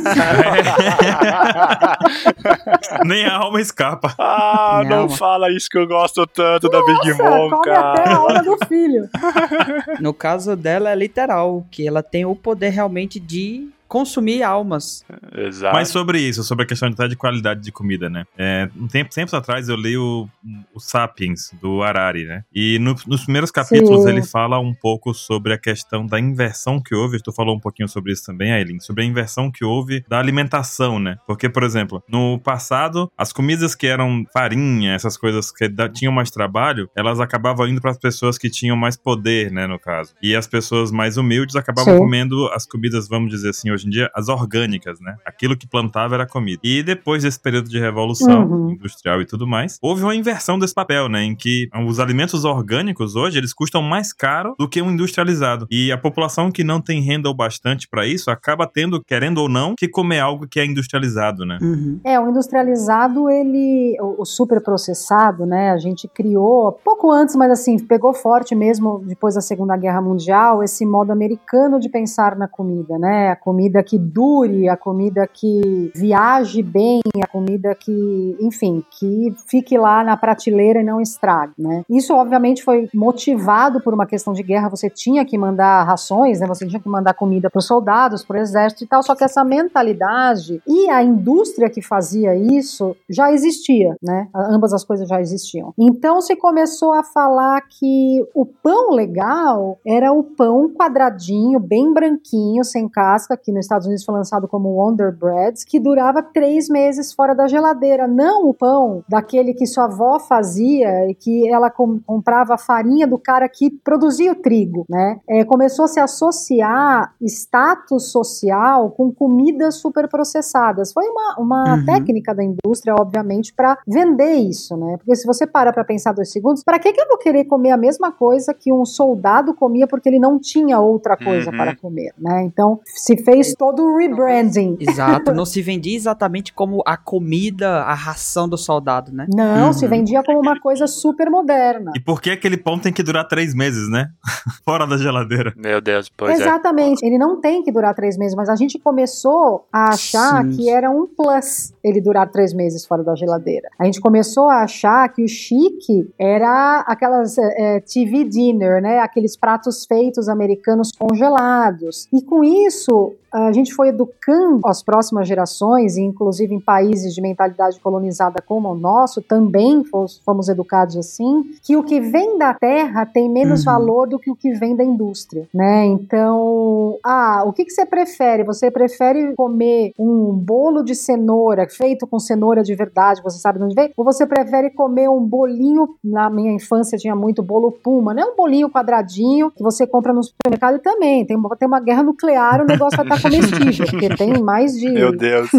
Nem a alma escapa. ah, não alma. fala isso que eu gosto tanto da Big Mom, come até a alma do filho. No caso dela é literal, que ela tem o poder realmente de consumir almas. Exato. Mas sobre isso, sobre a questão de, qualidade de comida, né? É, um tempo, tempos atrás eu li o, o Sapiens, do Harari, né? E no- nos primeiros capítulos Sim. ele fala um pouco sobre a questão da inversão que houve. Tu falou um pouquinho sobre isso também, Aileen, sobre a inversão que houve da alimentação, né? Porque, por exemplo, no passado, as comidas que eram farinha, essas coisas que da- tinham mais trabalho, elas acabavam indo para as pessoas que tinham mais poder, né? No caso. E as pessoas mais humildes acabavam Sim. comendo as comidas, vamos dizer assim, hoje em dia, as orgânicas, né? Aquilo que plantava era comida. E depois desse período de revolução Uhum. industrial e tudo mais, houve uma inversão desse papel, né? Em que os alimentos orgânicos hoje, eles custam mais caro do que o industrializado. E a população que não tem renda o bastante para isso, acaba tendo, querendo ou não, que comer algo que é industrializado, né? Uhum. É, o industrializado, ele, o, o superprocessado, né, a gente criou pouco antes, mas assim, pegou forte mesmo depois da Segunda Guerra Mundial, esse modo americano de pensar na comida, né, a comida comida que dure, a comida que viaje bem, a comida que, enfim, que fique lá na prateleira e não estrague, né? Isso obviamente foi motivado por uma questão de guerra, você tinha que mandar rações, né? Você tinha que mandar comida para os soldados, para o exército e tal, só que essa mentalidade e a indústria que fazia isso já existia, né? Ambas as coisas já existiam. Então se começou a falar que o pão legal era o pão quadradinho, bem branquinho, sem casca, que nos Estados Unidos foi lançado como Wonder Bread, que durava três meses fora da geladeira. Não o pão daquele que sua avó fazia e que ela com, comprava a farinha do cara que produzia o trigo, né? É, começou a se associar status social com comidas superprocessadas. Foi uma, uma uhum. técnica da indústria, obviamente, para vender isso, né? Porque se você para para pensar dois segundos, para que, que eu vou querer comer a mesma coisa que um soldado comia porque ele não tinha outra coisa uhum. para comer, né? Então se fez todo o rebranding. Exato, não se vendia exatamente como a comida, a ração do soldado, né? Não, uhum. se vendia como uma coisa super moderna. E por que aquele pão tem que durar três meses, né? Fora da geladeira. Meu Deus, pois é. Exatamente, é. ele não tem que durar três meses, mas a gente começou a achar Sim. que era um plus ele durar três meses fora da geladeira. A gente começou a achar que o chique era aquelas é, TV dinner, né? Aqueles pratos feitos americanos congelados. E com isso, a gente foi educando as próximas gerações, inclusive em países de mentalidade colonizada como o nosso, também fomos, fomos educados assim, que o que vem da terra tem menos uhum. valor do que o que vem da indústria, né? Então, ah, o que, que você prefere? Você prefere comer um bolo de cenoura feito com cenoura de verdade, você sabe de onde vem? Ou você prefere comer um bolinho, na minha infância tinha muito bolo puma, né? Um bolinho quadradinho que você compra no supermercado e também, tem, tem uma guerra nuclear, o negócio vai estar comestível, porque tem mais de. Meu Deus!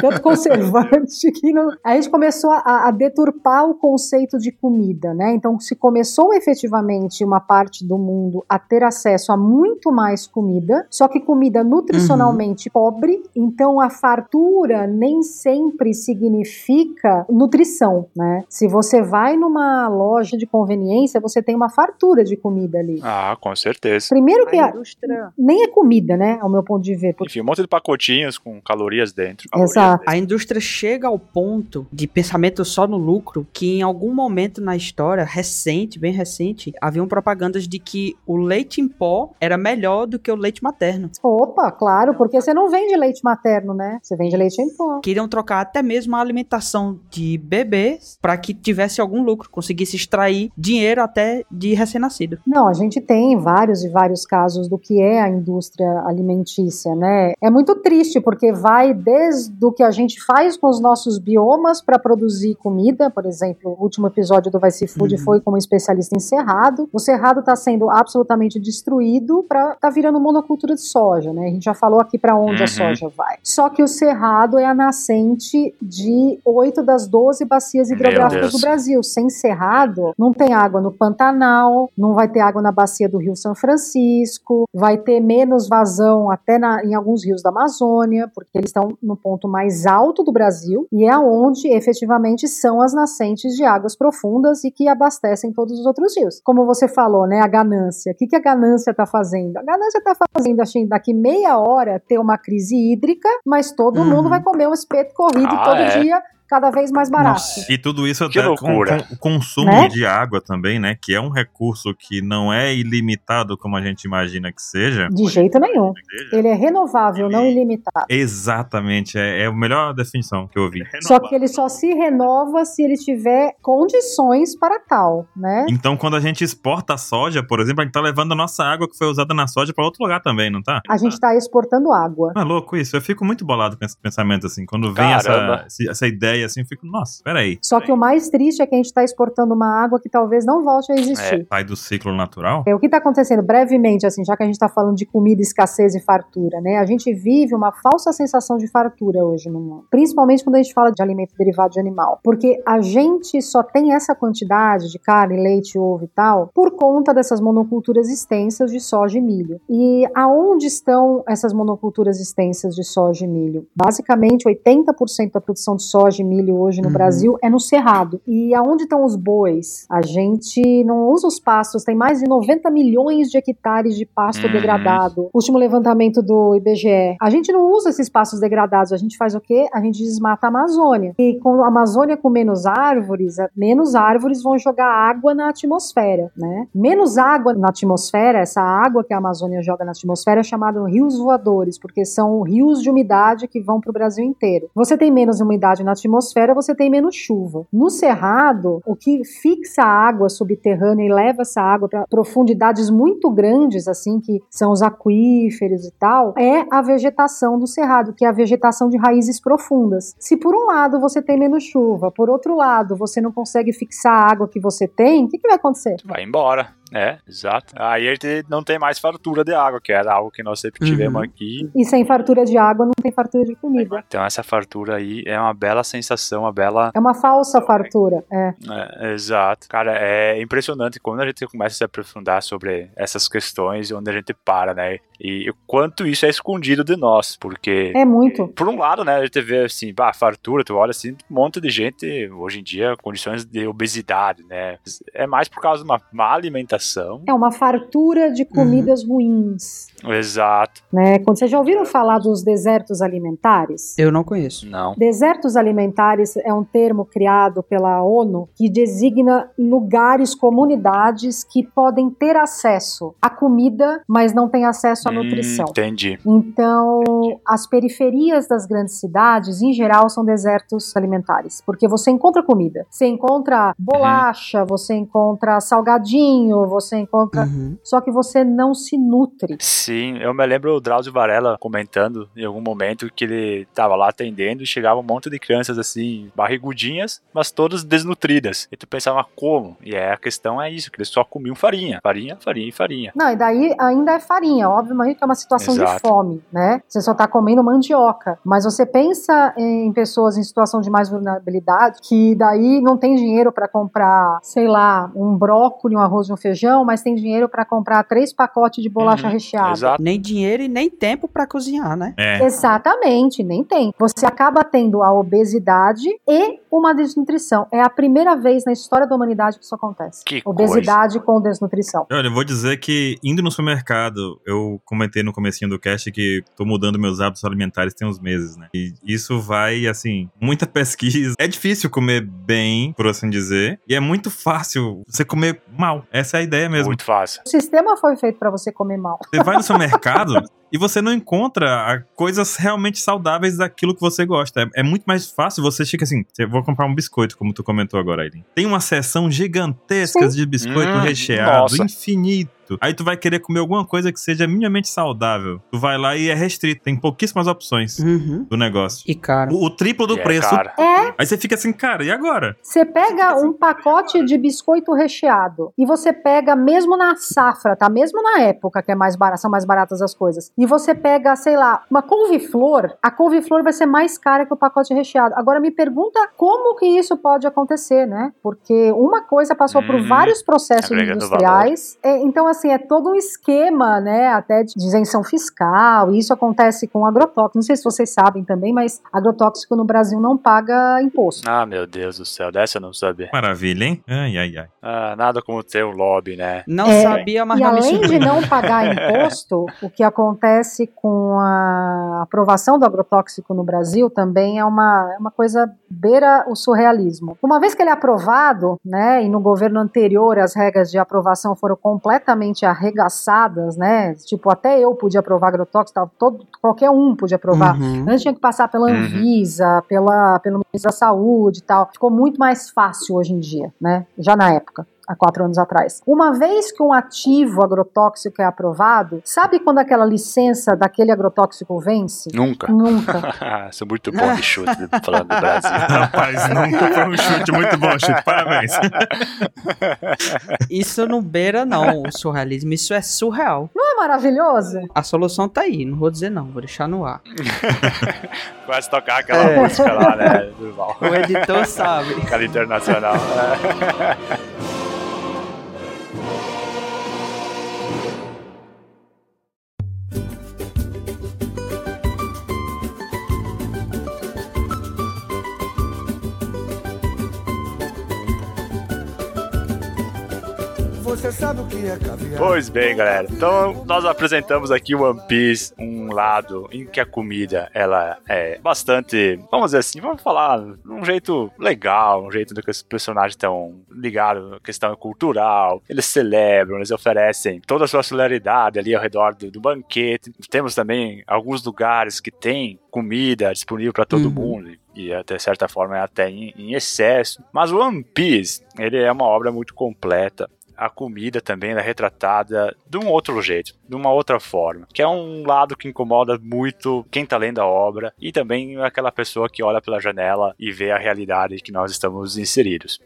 Tanto conservante que não. A gente começou a, a, deturpar o conceito de comida, né? Então, se começou efetivamente uma parte do mundo a ter acesso a muito mais comida, só que comida nutricionalmente uhum. pobre, então a fartura nem sempre significa nutrição, né? Se você vai numa loja de conveniência, você tem uma fartura de comida ali. Ah, com certeza. Primeiro que a, nem é comida, né? Ao meu ponto de ver. Enfim, um monte de pacotinhos com calorias dentro. Calorias Exato. Dentro. A indústria chega ao ponto de pensamento só no lucro que em algum momento na história, recente, bem recente, haviam propagandas de que o leite em pó era melhor do que o leite materno. Opa, claro, porque você não vende leite materno, né? Você vende leite em pó. Queriam trocar até mesmo a alimentação de bebês para que tivesse algum lucro, conseguisse extrair dinheiro até de recém-nascido. Não, a gente tem vários e vários casos do que é a indústria alimentícia né? É muito triste porque vai desde o que a gente faz com os nossos biomas para produzir comida, por exemplo, o último episódio do Vice Food uhum. foi com um especialista em cerrado. O cerrado está sendo absolutamente destruído para tá virando monocultura de soja, né? A gente já falou aqui para onde uhum. a soja vai. Só que o cerrado é a nascente de oito das doze bacias hidrográficas do Brasil. Sem cerrado, não tem água no Pantanal, não vai ter água na bacia do Rio São Francisco, vai ter menos vazão até na em alguns rios da Amazônia, porque eles estão no ponto mais alto do Brasil e é onde efetivamente são as nascentes de águas profundas e que abastecem todos os outros rios. Como você falou, né, a ganância. O que, que a ganância está fazendo? A ganância está fazendo, assim, daqui meia hora ter uma crise hídrica, mas todo uhum. mundo vai comer um espeto corrido ah, todo é? dia cada vez mais barato. Nossa. E tudo isso até com, com, o consumo né? de água também, né? Que é um recurso que não é ilimitado como a gente imagina que seja. De jeito nenhum. Ele é renovável, ele... não ilimitado. Exatamente, é, é, a melhor definição que eu ouvi. É só que ele só se renova se ele tiver condições para tal, né? Então, quando a gente exporta a soja, por exemplo, a gente tá levando a nossa água que foi usada na soja para outro lugar também, não tá? A gente está exportando água. É louco isso. Eu fico muito bolado com esse pensamento assim, quando vem essa, essa ideia ideia assim, eu fico, nossa, peraí. Só que o mais triste é que a gente está exportando uma água que talvez não volte a existir. É, sai do ciclo natural? É, o que está acontecendo, brevemente, assim, já que a gente está falando de comida, escassez e fartura, né? A gente vive uma falsa sensação de fartura hoje no mundo. Principalmente quando a gente fala de alimento derivado de animal. Porque a gente só tem essa quantidade de carne, leite, ovo e tal, por conta dessas monoculturas extensas de soja e milho. E aonde estão essas monoculturas extensas de soja e milho? Basicamente, 80% da produção de soja e milho hoje no Uhum. Brasil é no cerrado. E aonde estão os bois? A gente não usa os pastos, tem mais de 90 milhões de hectares de pasto Uhum. degradado. Último levantamento do IBGE. A gente não usa esses pastos degradados, a gente faz o quê? A gente desmata a Amazônia. E com a Amazônia com menos árvores, a- menos árvores vão jogar água na atmosfera, né? Menos água na atmosfera, essa água que a Amazônia joga na atmosfera é chamada rios voadores, porque são rios de umidade que vão para o Brasil inteiro. Você tem menos umidade na atmosfera, você tem menos chuva. No cerrado, o que fixa a água subterrânea e leva essa água para profundidades muito grandes, assim, que são os aquíferos e tal, é a vegetação do cerrado, que é a vegetação de raízes profundas. Se por um lado você tem menos chuva, por outro lado você não consegue fixar a água que você tem, o que, que vai acontecer? Vai embora. É, exato. Aí a gente não tem mais fartura de água, que era algo que nós sempre tivemos Uhum. aqui. E sem fartura de água não tem fartura de comida. Então essa fartura aí é uma bela sensação, uma bela. É uma falsa fartura. É. É, exato. Cara, é impressionante quando a gente começa a se aprofundar sobre essas questões onde a gente para, né? E o quanto isso é escondido de nós, porque. É muito. Por um lado, né, a gente vê assim, bah, fartura, tu olha assim, um monte de gente, hoje em dia, condições de obesidade, né? É mais por causa de uma má alimentação. É uma fartura de comidas ruins. Exato. Né? Quando vocês já ouviram falar dos desertos alimentares? Eu não conheço. Não. Desertos alimentares é um termo criado pela ONU que designa lugares, comunidades que podem ter acesso à comida, mas não têm acesso à Hum, nutrição. entendi. Então, as periferias das grandes cidades, em geral, são desertos alimentares, porque você encontra comida. Você encontra bolacha, você encontra salgadinho, você encontra. Uhum. Só que você não se nutre. Sim, eu me lembro o Drauzio Varela comentando em algum momento que ele tava lá atendendo e chegava um monte de crianças assim, barrigudinhas, mas todas desnutridas. E tu pensava, como? E é, a questão é isso, que eles só comiam farinha. Farinha, farinha e farinha. Não, e daí ainda é farinha, obviamente que é uma situação de Exato. fome, né? Você só tá comendo mandioca. Mas você pensa em pessoas em situação de mais vulnerabilidade, que daí não tem dinheiro para comprar, sei lá, um brócolis, um arroz e um feijão, mas tem dinheiro para comprar três pacotes de bolacha Uhum, recheada. Exato. Nem dinheiro e nem tempo pra cozinhar, né? É. Exatamente, nem tem. Você acaba tendo a obesidade e uma desnutrição. É a primeira vez na história da humanidade que isso acontece. Que obesidade com desnutrição. Olha, eu vou dizer que indo no supermercado, eu comentei no comecinho do cast que tô mudando meus hábitos alimentares tem uns meses, né? E isso vai, assim, muita pesquisa. É difícil comer bem, por assim dizer, e é muito fácil você comer mal. Essa é a ideia mesmo. Muito fácil. O sistema foi feito para você comer mal. Você vai no seu mercado e você não encontra ah, coisas realmente saudáveis daquilo que você gosta. É, é muito mais fácil você chega assim, eu vou comprar um biscoito, como tu comentou agora, Aileen. Tem uma seção gigantesca de biscoito Hum, recheado, nossa. infinito. Aí tu vai querer comer alguma coisa que seja minimamente saudável. Tu vai lá e é restrito, tem pouquíssimas opções Uhum. do negócio. E caro. O, o triplo do E é preço. caro. É, Aí você fica assim, cara, e agora? Você pega um pacote de biscoito recheado e você pega mesmo na safra, tá? Mesmo na época que é mais barato, são mais baratas as coisas. E você pega, sei lá, uma couve-flor, a couve-flor vai ser mais cara que o pacote recheado. Agora me pergunta como que isso pode acontecer, né? Porque uma coisa passou por Hum, vários processos industriais. É, então, assim, é todo um esquema, né? Até de isenção fiscal. E isso acontece com agrotóxico. Não sei se vocês sabem também, mas agrotóxico no Brasil não paga imposto. Ah, meu Deus do céu, dessa eu não sabia. Maravilha, hein? Ai, ai, ai. Ah, nada como ter um lobby, né? Não É, sabia, mas e além de não pagar imposto, o que acontece com a aprovação do agrotóxico no Brasil também é uma, é uma coisa beira o surrealismo. Uma vez que ele é aprovado, né, e no governo anterior as regras de aprovação foram completamente arregaçadas, né, tipo até eu podia aprovar agrotóxico, tava todo, qualquer um podia aprovar. Uhum. Antes tinha que passar pela Uhum. Anvisa, pela, pelo Ministério da Saúde e tal. Ficou muito mais fácil hoje em dia, né? Já na época. Há quatro anos atrás. Uma vez que um ativo agrotóxico é aprovado, sabe quando aquela licença daquele agrotóxico vence? Nunca. Nunca. Sou muito bom de chute falando do Brasil. Rapaz, nunca foi um chute muito bom, chute. Parabéns. Isso não beira, não, o surrealismo. Isso é surreal. Não é maravilhoso? A solução tá aí, não vou dizer não, vou deixar no ar. Começa a tocar aquela É. música lá, né? Durval. O editor sabe. Aquela internacional. né? Você sabe o que é caviar. Pois bem, galera. Então, nós apresentamos aqui o One Piece, um lado em que a comida, ela é bastante, vamos dizer assim, vamos falar um jeito legal, um jeito que os personagens estão ligados à questão cultural, eles celebram, eles oferecem toda a sua solidariedade ali ao redor do, do banquete. Temos também alguns lugares que tem comida disponível para todo uhum. mundo e até certa forma é até em, em, excesso. Mas o One Piece, ele é uma obra muito completa a comida também é retratada de um outro jeito, de uma outra forma, que é um lado que incomoda muito quem está lendo a obra e também aquela pessoa que olha pela janela e vê a realidade que nós estamos inseridos.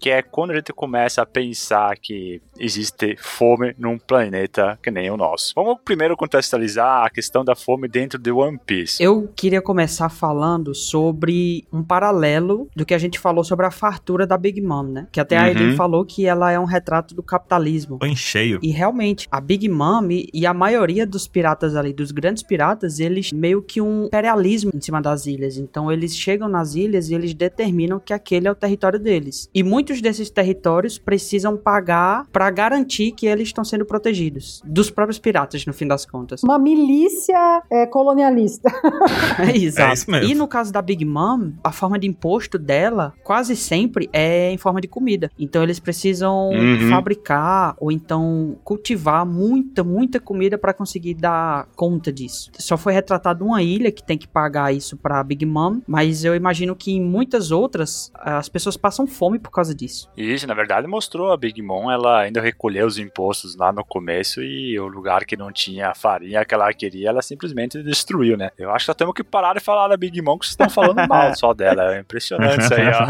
Que é quando a gente começa a pensar que existe fome num planeta que nem o nosso. Vamos primeiro contextualizar a questão da fome dentro de One Piece. Eu queria começar falando sobre um paralelo do que a gente falou sobre a fartura da Big Mom, né? Que até uhum. a Aileen falou que ela é um retrato do capitalismo. Em cheio. E realmente, a Big Mom e a maioria dos piratas ali, dos grandes piratas, eles meio que um imperialismo em cima das ilhas. Então eles chegam nas ilhas e eles determinam que aquele é o território deles. E muitos desses territórios precisam pagar para garantir que eles estão sendo protegidos dos próprios piratas, no fim das contas. Uma milícia é, colonialista. é, exato. É isso mesmo. E no caso da Big Mom, a forma de imposto dela quase sempre é em forma de comida. Então eles precisam uhum fabricar ou então cultivar muita, muita comida para conseguir dar conta disso. Só foi retratado uma ilha que tem que pagar isso para Big Mom, mas eu imagino que em muitas outras as pessoas passam fome por causa disso. Isso, na verdade, mostrou a Big Mom, ela ainda recolheu os impostos lá no começo e o lugar que não tinha farinha que ela queria, ela simplesmente destruiu, né? Eu acho que nós temos que parar de falar da Big Mom, que vocês estão falando mal só dela. É impressionante isso aí, ó.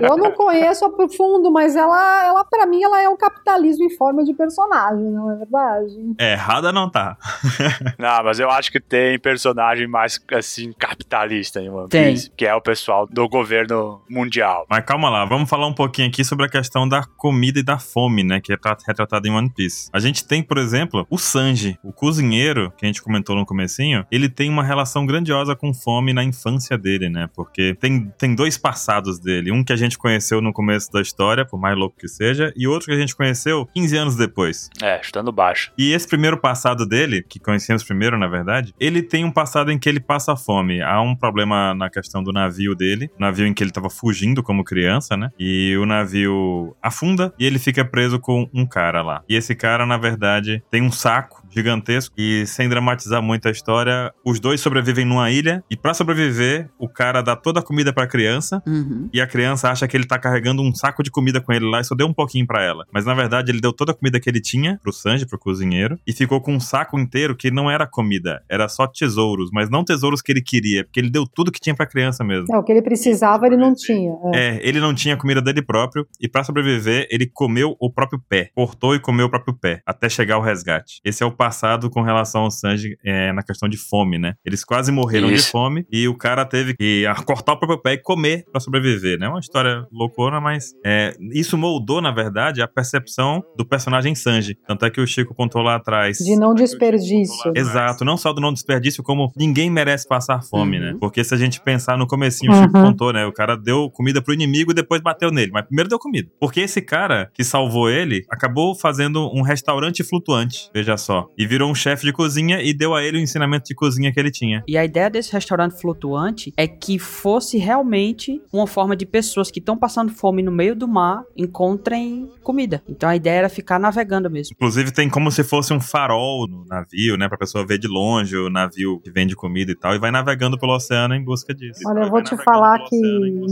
Eu não conheço a fundo, mas ela, ela para mim, ela é um capitalismo em forma de personagem, não é verdade? É, errada não tá. não, mas eu acho que tem personagem mais, assim, capitalista em One Piece, tem. que é o pessoal do governo mundial. Mas calma lá, vamos falar um pouquinho aqui sobre a questão da comida e da fome, né, que é retratada em One Piece. A gente tem, por exemplo, o Sanji, o cozinheiro, que a gente comentou no comecinho, ele tem uma relação grandiosa com fome na infância dele, né, porque tem, tem dois passados dele, um que a gente conheceu no começo da história, por mais louco que seja, e outro que a gente conheceu 15 anos depois. É, chutando baixo. E esse primeiro passado dele, que conhecemos primeiro, na verdade, ele tem um passado em que ele passa fome. Há um problema na questão do navio dele, navio em que ele estava fugindo como criança, né? E o navio afunda e ele fica preso com um cara lá. E esse cara, na verdade, tem um saco gigantesco e sem dramatizar muito a história, os dois sobrevivem numa ilha e para sobreviver, o cara dá toda a comida pra criança uhum. e a criança acha que ele tá carregando um saco de comida com ele lá e só deu um pouquinho para ela. Mas na verdade ele deu toda a comida que ele tinha pro Sanji, pro cozinheiro, e ficou com um saco inteiro que não era comida, era só tesouros, mas não tesouros que ele queria, porque ele deu tudo que tinha pra criança mesmo. É, o que ele precisava ele não tinha. É. é, ele não tinha comida dele próprio e para sobreviver ele comeu o próprio pé, cortou e comeu o próprio pé, até chegar ao resgate. Esse é o passado com relação ao Sanji é, na questão de fome, né? Eles quase morreram Isso. de fome e o cara teve que cortar o próprio pé e comer para sobreviver, né? Uma história loucona, mas é, isso moldou, na verdade, a percepção do personagem Sanji. Tanto é que o Chico contou lá atrás. De não desperdício. Exato, não só do não desperdício, como ninguém merece passar fome, né? uhum. né? Porque se a gente pensar no comecinho, o Chico uhum. contou, né? O cara deu comida pro inimigo e depois bateu nele. Mas primeiro deu comida. Porque esse cara que salvou ele acabou fazendo um restaurante flutuante, veja só. E virou um chefe de cozinha e deu a ele o ensinamento de cozinha que ele tinha. E a ideia desse restaurante flutuante é que fosse realmente uma forma de pessoas que estão passando fome no meio do mar encontrem comida. Então a ideia era ficar navegando mesmo. Inclusive tem como se fosse um farol no navio, né, pra pessoa ver de longe o navio que vende comida e tal, e vai navegando pelo oceano em busca disso. Olha, eu vou te falar que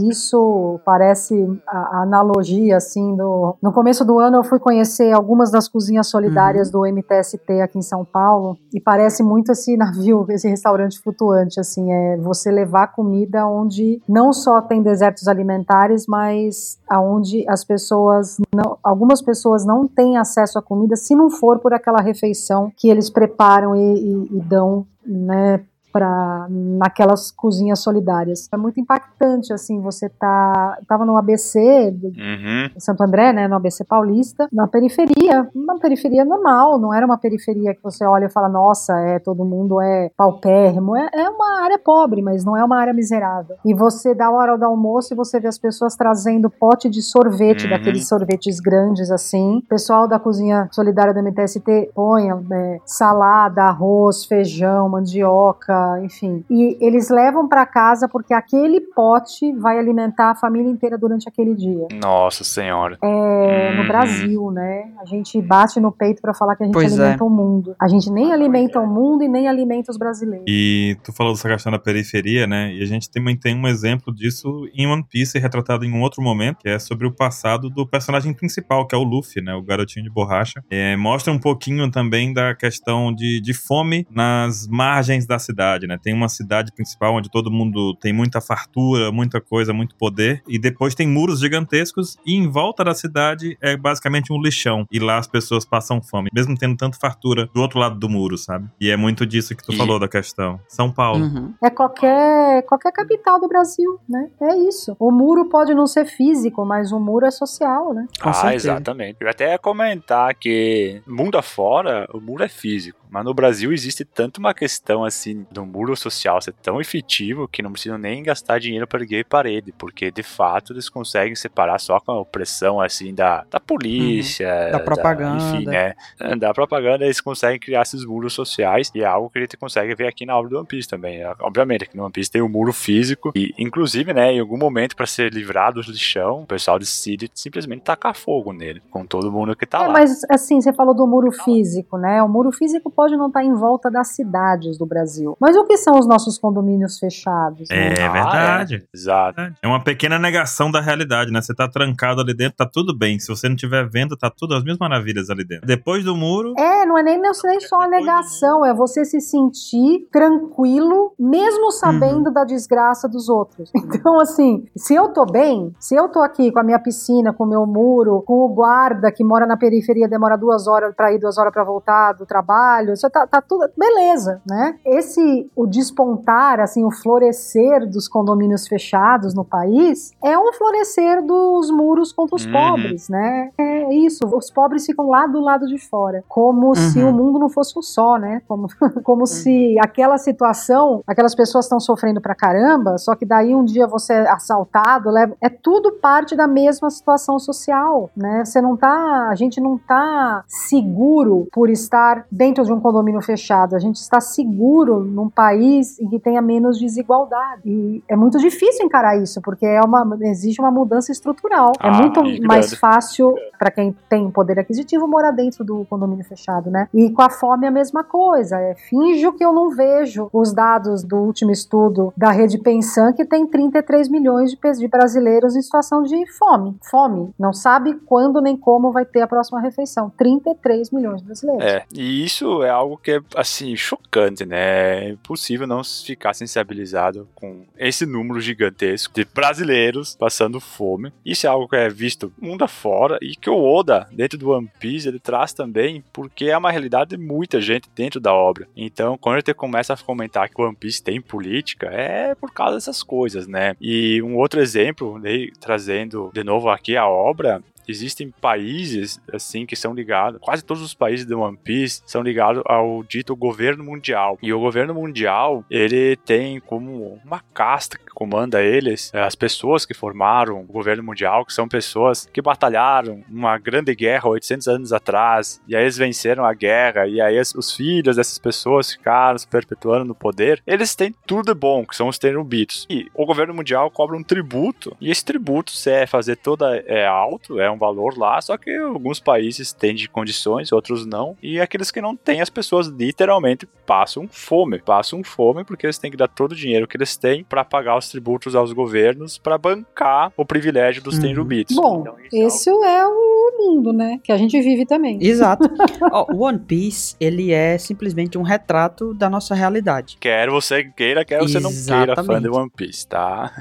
isso parece a, analogia, assim, do... No começo do ano eu fui conhecer algumas das cozinhas solidárias uhum. do MTST aqui em São Paulo e parece muito esse navio, esse restaurante flutuante, assim, é você levar comida onde não só tem desertos alimentares, mas aonde as pessoas não, algumas pessoas não têm acesso à comida se não for por aquela refeição que eles preparam e, e, e dão, né, para naquelas cozinhas solidárias. É muito impactante, assim, você tá. Tava no ABC uhum. Santo André, né? No ABC Paulista, na periferia, uma periferia normal, não era uma periferia que você olha e fala, nossa, é todo mundo é paupérrimo. É, é uma área pobre, mas não é uma área miserável. E você dá a hora do almoço e você vê as pessoas trazendo pote de sorvete, uhum. daqueles sorvetes grandes assim. O pessoal da cozinha solidária da MTST põe é, salada, arroz, feijão, mandioca, enfim. E eles levam para casa porque aquele pote vai alimentar a família inteira durante aquele dia. Nossa Senhora. É, no uhum. Brasil, né? A gente bate no peito para falar que a gente pois alimenta é. o mundo. A gente nem alimenta o mundo e nem alimenta os brasileiros. E tu falou dessa questão da periferia, né? E a gente também tem um exemplo disso em One Piece, retratado em um outro momento, que é sobre o passado do personagem principal, que é o Luffy, né? O garotinho de borracha. É, mostra um pouquinho também da questão de, de fome nas margens da cidade, né? Tem uma cidade principal onde todo mundo tem muita fartura, muita coisa, muito poder, e depois tem muros gigantescos e em volta da cidade é basicamente um lixão. E lá as pessoas passam fome, mesmo tendo tanto fartura do outro lado do muro, sabe? E é muito disso que tu e... falou da questão. São Paulo. Uhum. É qualquer, qualquer capital do Brasil, né? É isso. O muro pode não ser físico, mas o muro é social, né? Com ah, certeza. exatamente. Eu até ia comentar que mundo afora, o muro é físico. Mas no Brasil existe tanto uma questão assim do muro social ser tão efetivo que não precisam nem gastar dinheiro para erguer parede, porque de fato eles conseguem separar só com a opressão assim da, da polícia, uhum. da propaganda. Da, enfim, né? Da propaganda eles conseguem criar esses muros sociais e é algo que a gente consegue ver aqui na obra do One Piece também. Obviamente, aqui no One Piece tem o um muro físico e, inclusive, né, em algum momento para ser livrado do lixão, o pessoal decide simplesmente tacar fogo nele, com todo mundo que tá é, lá. Mas assim, você falou do muro físico, né? O muro físico pode não estar tá em volta das cidades do Brasil. Mas o que são os nossos condomínios fechados? Né? É verdade. Ah, é. Exato. É uma pequena negação da realidade, né? Você tá trancado ali dentro, tá tudo bem. Se você não tiver vendo, tá tudo as mesmas maravilhas ali dentro. Depois do muro. É, não é nem, nem só a negação, é você se sentir tranquilo, mesmo sabendo uhum. da desgraça dos outros. Então, assim, se eu tô bem, se eu tô aqui com a minha piscina, com o meu muro, com o guarda que mora na periferia, demora duas horas para ir, duas horas para voltar do trabalho trabalho, isso tá, tá tudo beleza, né? Esse o despontar, assim, o florescer dos condomínios fechados no país é um florescer dos muros contra os uhum. pobres, né? É isso, os pobres ficam lá do lado de fora, como uhum. se o mundo não fosse um só, né? Como, como uhum. se aquela situação, aquelas pessoas estão sofrendo pra caramba, só que daí um dia você é assaltado, leva, é tudo parte da mesma situação social, né? Você não tá, a gente não tá seguro por estar dentro de um condomínio fechado, a gente está seguro num país em que tenha menos desigualdade. E é muito difícil encarar isso, porque é uma, exige uma mudança estrutural. É ah, é muito mais fácil para quem tem poder aquisitivo morar dentro do condomínio fechado, né? E com a fome é a mesma coisa. É, finjo que eu não vejo os dados do último estudo da rede Pensan, que tem 33 milhões de, de brasileiros em situação de fome. Fome. Não sabe quando nem como vai ter a próxima refeição. 33 milhões de brasileiros. É, e isso é algo que é, assim, chocante, né? Impossível não ficar sensibilizado com esse número gigantesco de brasileiros passando fome. Isso é algo que é visto mundo afora e que o Oda, dentro do One Piece, ele traz também porque é uma realidade de muita gente dentro da obra. Então, quando gente começa a comentar que o One Piece tem política, é por causa dessas coisas, né? E um outro exemplo, né, trazendo de novo aqui a obra, existem países assim que são ligados, quase todos os países do One Piece são ligados ao dito governo mundial. E o governo mundial, ele tem como uma casta que comanda eles, eh, as pessoas que formaram o governo mundial, que são pessoas que batalharam uma grande guerra 800 anos atrás, e aí eles venceram a guerra, e aí os filhos dessas pessoas ficaram se perpetuando no poder. Eles têm tudo de bom, que são os terubitos. E o governo mundial cobra um tributo, e esse tributo, se é fazer toda é alto, é um valor lá, só que alguns países têm de condições, outros não, e aqueles que não têm, as pessoas literalmente passam fome, passam fome porque eles têm que dar todo o dinheiro que eles têm para pagar os tributos aos governos para bancar o privilégio dos uhum. Bom, então, isso é, é o mundo, né? Que a gente vive também. Exato. o One Piece, ele é simplesmente um retrato da nossa realidade. Quer você queira, quer você não queira fã de One Piece, tá?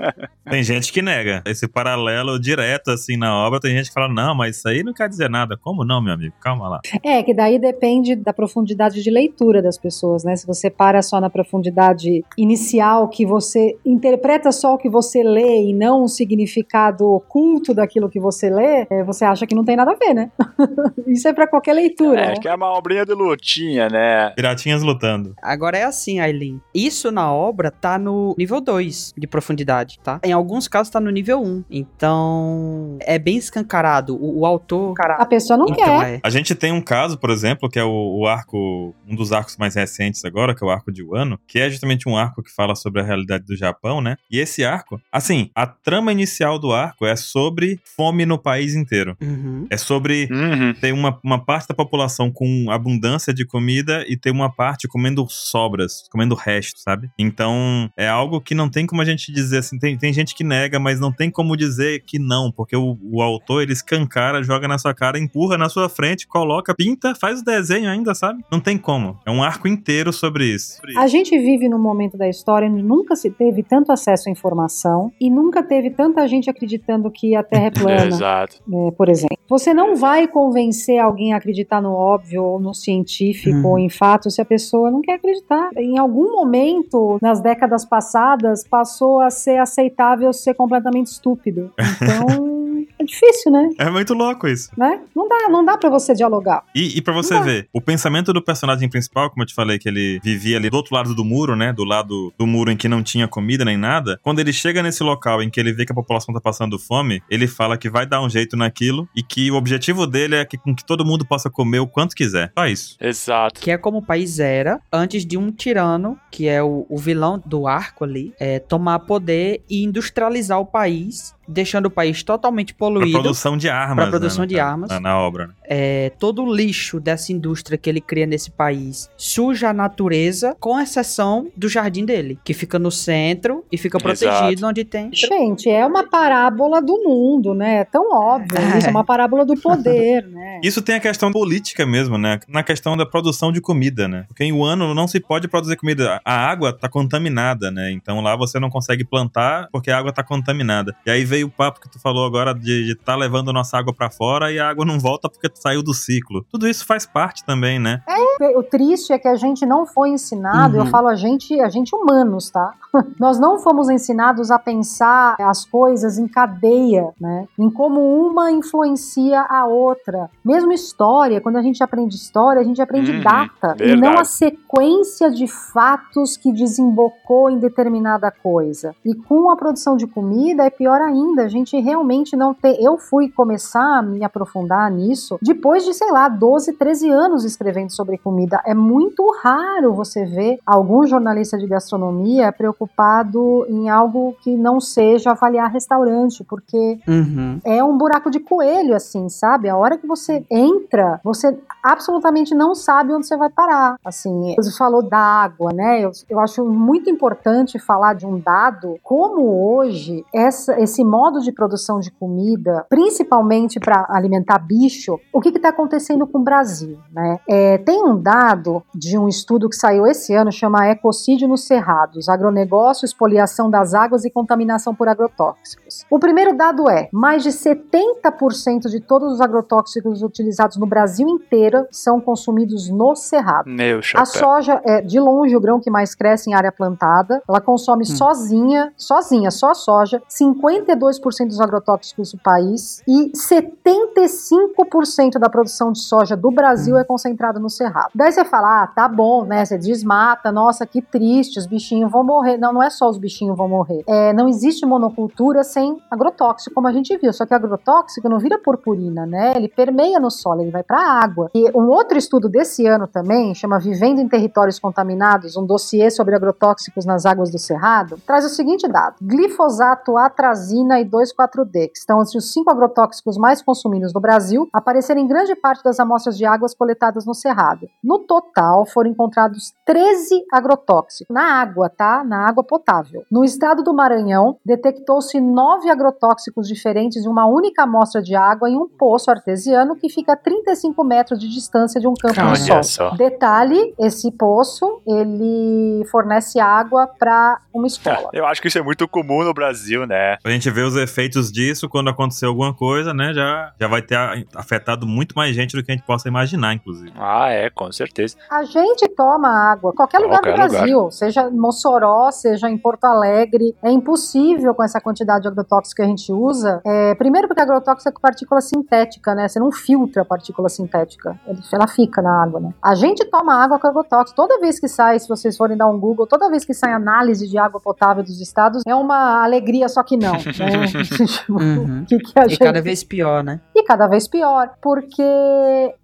tem gente que nega esse paralelo direto, assim, na obra. Tem gente que fala, não, mas isso aí não quer dizer nada. Como não, meu amigo? Calma lá. É, que daí depende da profundidade de leitura das pessoas, né? Se você para só na profundidade inicial, que você interpreta só o que você lê e não o significado oculto daquilo que você lê, é, você acha que não tem nada a ver, né? Isso é para qualquer leitura. É, né? que é uma obrinha de lutinha, né? Piratinhas lutando. Agora é assim, Aileen. Isso na obra tá no nível 2 de profundidade, tá? Em alguns casos tá no nível 1. Um. Então, é bem escancarado. O, o autor. A pessoa não então, quer. É. A gente tem um caso, por exemplo, que é o, o, arco, um dos arcos mais recentes agora, que é o arco de Wano, que é justamente um arco que fala sobre a realidade do Japão, né? E esse arco, assim, a trama inicial do arco é sobre fome no país inteiro. Uhum. É sobre uhum. ter uma, uma parte da população com abundância de comida e ter uma parte comendo sobras, comendo resto, sabe? Então, é algo que não tem como a gente dizer assim, tem, tem gente que nega, mas não tem como dizer que não, porque o, o autor, ele escancara, joga na sua cara, empurra na sua frente, coloca, pinta, faz o desenho ainda, sabe? Não tem como. É um arco inteiro sobre isso. A gente vive num momento da história onde nunca se teve tanto acesso à informação e nunca teve tanta gente acreditando que a Terra é plana. Exato. É, por exemplo. Você não vai convencer alguém a acreditar no óbvio ou no científico uhum. ou em fato se a pessoa não quer acreditar. Em algum momento, nas décadas passadas, passou a ser aceitável ser completamente estúpido. Então, é difícil, né? É muito louco isso. Né? Não dá, não dá para você dialogar. E, e para você ver, o pensamento do personagem principal, como eu te falei, que ele vivia ali do outro lado do muro, né? Do lado do muro em que não tinha comida nem nada. Quando ele chega nesse local em que ele vê que a população tá passando fome, ele fala que vai dar um jeito naquilo e que o objetivo dele é que, com que todo mundo possa comer o quanto quiser. Só isso. Exato. Que é como o país era antes de um tirano, que é o, o vilão do arco ali, é, tomar poder e industrializar o país deixando o país totalmente poluído. Pra produção de armas. Pra produção né, de armas. Na, na obra. Né? É, todo o lixo dessa indústria que ele cria nesse país suja a natureza, com exceção do jardim dele, que fica no centro e fica protegido Exato. onde tem. Gente, é uma parábola do mundo, né? É tão óbvio. É. Isso é uma parábola do poder, né? Isso tem a questão política mesmo, né? Na questão da produção de comida, né? Porque em ano não se pode produzir comida. A água tá contaminada, né? Então lá você não consegue plantar porque a água tá contaminada. E aí veio o papo que tu falou agora de estar tá levando nossa água para fora e a água não volta porque saiu do ciclo. Tudo isso faz parte também, né? É, o triste é que a gente não foi ensinado, uhum. eu falo a gente, a gente humanos, tá? Nós não fomos ensinados a pensar as coisas em cadeia, né? Em como uma influencia a outra. Mesmo história, quando a gente aprende história, a gente aprende uhum, data verdade. e não a sequência de fatos que desembocou em determinada coisa. E com a produção de comida é pior ainda a gente realmente não ter. Eu fui começar a me aprofundar nisso depois de, sei lá, 12, 13 anos escrevendo sobre comida. É muito raro você ver algum jornalista de gastronomia preocupado em algo que não seja avaliar restaurante, porque uhum. é um buraco de coelho, assim, sabe? A hora que você entra, você absolutamente não sabe onde você vai parar. Assim, você falou da água, né? Eu, eu acho muito importante falar de um dado, como hoje essa, esse modo de produção de comida, principalmente para alimentar bicho, o que está acontecendo com o Brasil? Né? É, tem um dado de um estudo que saiu esse ano, chama Ecocídio nos Cerrados, agronegócio, expoliação das águas e contaminação por agrotóxicos. O primeiro dado é, mais de 70% de todos os agrotóxicos utilizados no Brasil inteiro são consumidos no cerrado. Meu A soja é, de longe, o grão que mais cresce em área plantada, ela consome hum. sozinha, sozinha, só a soja, 52 42% dos agrotóxicos país e 75% da produção de soja do Brasil é concentrada no Cerrado. Daí você fala, ah, tá bom, né? Você desmata, nossa, que triste, os bichinhos vão morrer. Não, não é só os bichinhos vão morrer. É, não existe monocultura sem agrotóxico, como a gente viu. Só que agrotóxico não vira purpurina, né? Ele permeia no solo, ele vai para a água. E um outro estudo desse ano também, chama Vivendo em Territórios Contaminados, um dossiê sobre agrotóxicos nas águas do Cerrado, traz o seguinte dado: glifosato, atrazina e 2,4-D, que estão os cinco agrotóxicos mais consumidos no Brasil apareceram em grande parte das amostras de águas coletadas no Cerrado. No total, foram encontrados 13 agrotóxicos na água, tá? Na água potável. No estado do Maranhão, detectou-se nove agrotóxicos diferentes em uma única amostra de água em um poço artesiano que fica a 35 metros de distância de um campo Olha de sol. só. Detalhe, esse poço, ele fornece água para uma escola. Eu acho que isso é muito comum no Brasil, né? A gente vê os efeitos disso quando acontecer alguma coisa, né? Já, já vai ter a- afetado muito mais gente do que a gente possa imaginar, inclusive. Ah, é, com certeza. A gente toma água, qualquer lugar Qualquer do Brasil, seja em Mossoró, seja em Porto Alegre. É impossível com essa quantidade de agrotóxico que a gente usa. É, primeiro porque agrotóxico é partícula sintética, né? Você não filtra a partícula sintética. Ela fica na água, né? A gente toma água com agrotóxico. Toda vez que sai, se vocês forem dar um Google, toda vez que sai análise de água potável dos estados, é uma alegria, só que não. né? Uhum. Que, que a E gente cada vez pior, né? e cada vez pior, porque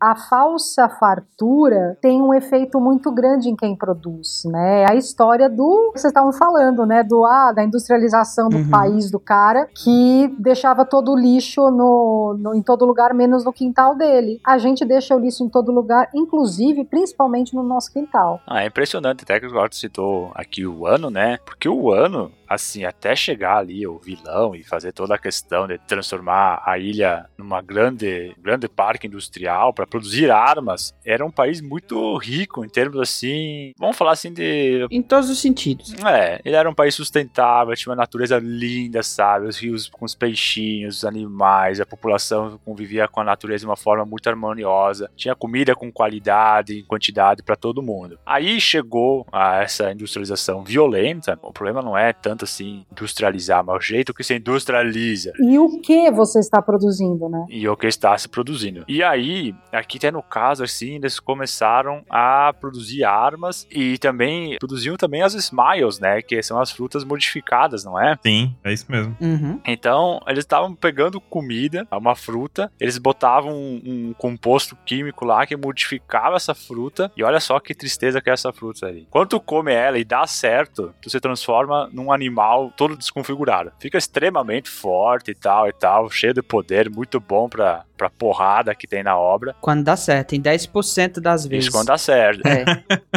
a falsa fartura tem um efeito muito grande em quem produz, né? É A história do que vocês estavam falando, né? Do ah, da industrialização do Uhum. país do cara que deixava todo o lixo no, no- em todo lugar, menos no quintal dele. A gente deixa o lixo em todo lugar, inclusive, principalmente no nosso quintal. Ah, é impressionante até que o Eduardo citou aqui o ano, né? Porque o ano, assim, até chegar ali o vilão e fazer toda a questão de transformar a ilha numa grande, grande parque industrial para produzir armas, era um país muito rico em termos assim, vamos falar assim de Em todos os sentidos. é, ele era um país sustentável, tinha uma natureza linda, sabe? Os rios com os peixinhos, os animais, a população convivia com a natureza de uma forma muito harmoniosa, tinha comida com qualidade e quantidade para todo mundo. Aí chegou a essa industrialização violenta, o problema não é tanto assim industrializar, mas o jeito que se industrializa E o que você está produzindo, né? e o que está se produzindo. E aí, aqui até no caso, assim, eles começaram a produzir armas e também produziam também as smiles, né? Que são as frutas modificadas, não é? Sim, é isso mesmo. Uhum. Então, eles estavam pegando comida, uma fruta, eles botavam um, um composto químico lá que modificava essa fruta, e olha só que tristeza que é essa fruta aí. Quando tu come ela e dá certo, tu se transforma num animal todo desconfigurado. Fica extremamente forte e tal e tal, cheio de poder, muito bom pra, pra porrada que tem na obra. Quando dá certo, em 10% das vezes. Isso quando dá certo. É,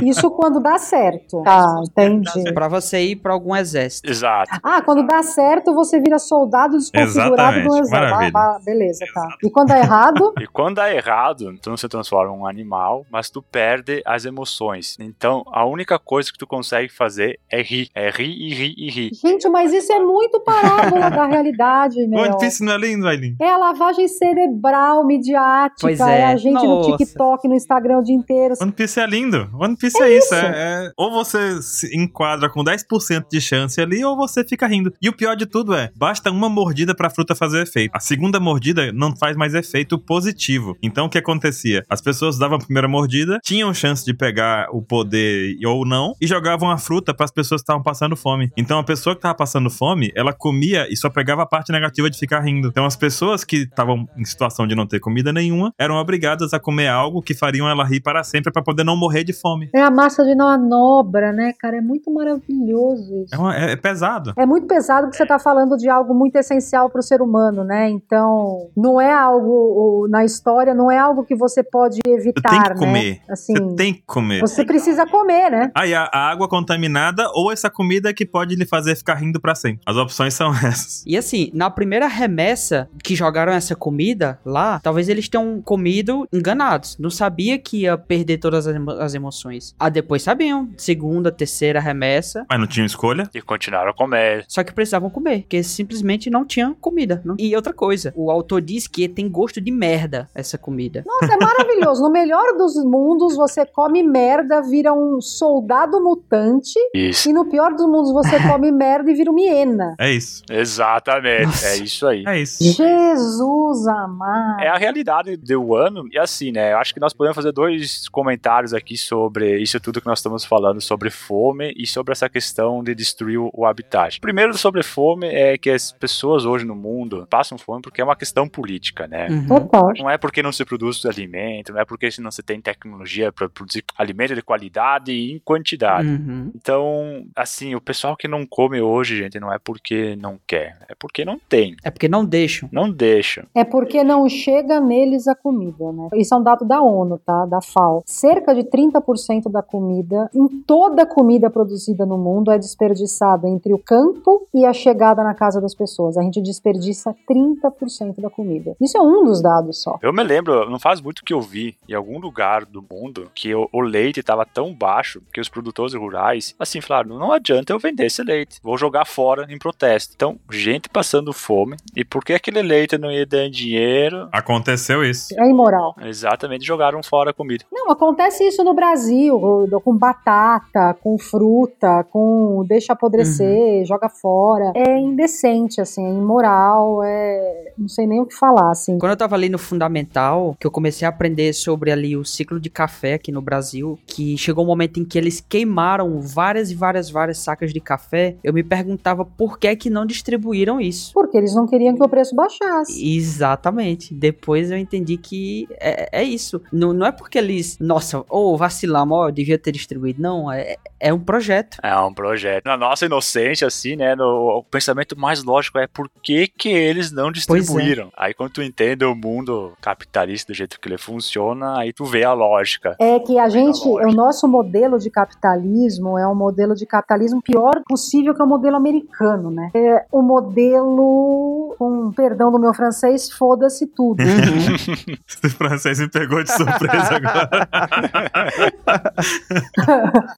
Isso quando dá certo. Tá, entendi. pra você ir pra algum exército. Exato. Ah, quando dá certo, você vira soldado desconfigurado do exército. maravilha. Ah, ah, beleza, tá. E quando dá errado, E quando dá errado, tu não se transforma em um animal, mas tu perde as emoções. Então, a única coisa que tu consegue fazer é rir. É rir e rir e rir. Gente, mas isso é muito parábola da realidade, meu. One Piece não é lindo, Aileen? É a lavagem cerebral, midiática, Pois é. é. a gente Nossa. no TikTok, no Instagram o dia inteiro. One Piece é lindo. One Piece é, isso. é- é- ou você se enquadra com 10% de chance ali, ou você fica rindo. E o pior de tudo é, basta uma mordida pra fruta fazer efeito. A segunda mordida não faz mais efeito positivo. Então o que acontecia? As pessoas davam a primeira mordida, tinham chance de pegar o poder ou não, e jogavam a fruta pras pessoas que estavam passando fome. Então a pessoa que tava passando fome, ela comia e só pegava a parte negativa de ficar rindo. Então as pessoas que estavam em situação de não ter comida nenhuma eram obrigadas a comer algo que fariam ela rir para sempre pra poder não morrer de fome. É a massa de manobra, né, cara? É muito maravilhoso isso. É, uma- é- é pesado. É muito pesado que você está falando de algo muito essencial para o ser humano, né? Então, não é algo na história, não é algo que você pode Você evitar, tem que né? comer. Assim, Você tem que comer. você precisa comer, né? Aí a, a água contaminada ou essa comida que pode lhe fazer ficar rindo pra sempre. As opções são essas. E assim, na primeira remessa que jogaram essa comida lá, talvez eles tenham comido enganados. Não sabia que ia perder todas as, emo- as emoções. Ah, depois sabiam. Segunda, terceira remessa. Mas não tinha escolha. E continuaram a comer. Só que precisavam comer, porque simplesmente não tinha comida. não- E outra coisa, o autor diz que tem gosto de merda essa comida. Nossa, é maravilhoso. No melhor dos mundos, você come merda, vira um soldado mutante. Isso. E no pior dos mundos, você come merda e vira uma hiena. É isso. Exatamente. Nossa. É isso aí. É isso. Jesus amado. É a realidade do ano, e assim, né? Eu acho que nós podemos fazer dois comentários aqui sobre isso tudo que nós estamos falando, sobre fome e sobre essa questão de destruir o- habitat. Primeiro, sobre fome, é que as pessoas hoje no mundo passam fome porque é uma questão política, né? Uhum. Não é porque não se produz alimento, não é porque não se tem tecnologia para produzir alimento de qualidade e em quantidade. Uhum. Então, assim, o pessoal que não come hoje, gente, não é porque não quer, é porque não tem. É porque não deixam. Não deixam. É porque não chega neles a comida, né? Isso é um dado da ONU, tá? Da FAO. Cerca de 30% da comida, em toda a comida produzida no mundo, é desperdiçada entre o campo e a chegada na casa das pessoas. A gente desperdiça 30% da comida. Isso é um dos dados só. Eu me lembro, não faz muito que eu vi em algum lugar do mundo que o, o leite estava tão baixo que os produtores rurais, assim, falaram: não adianta eu vender esse leite, vou jogar fora em protesto. Então, gente passando fome, e por que aquele leite não ia dar dinheiro? Aconteceu isso. É imoral. Exatamente, jogaram fora a comida. Não, acontece isso no Brasil, com batata, com fruta, com deixa apodrecer, joga fora. É indecente, assim, é imoral, é. Não sei nem o que falar, assim. Quando eu tava ali no fundamental, que eu comecei a aprender sobre ali o ciclo de café aqui no Brasil, que chegou um momento em que eles queimaram várias e várias, várias sacas de café, eu me perguntava por que que não distribuíram isso. Porque eles não queriam que o preço baixasse. Exatamente. Depois eu entendi que é, é isso. Não, não é porque eles, nossa, ou oh, vacilamos, eu devia ter distribuído. Não, é, é um projeto. É um projeto. Na nossa inocência, assim, né, no, o pensamento mais lógico é por que que eles não distribuíram. É. Aí quando tu entende o mundo capitalista do jeito que ele funciona, aí tu vê a lógica. É que a gente, o nosso modelo de capitalismo é um modelo de capitalismo pior possível que o modelo americano, né? É o modelo, com perdão do meu francês, foda-se tudo. Uhum. o francês me pegou de surpresa agora.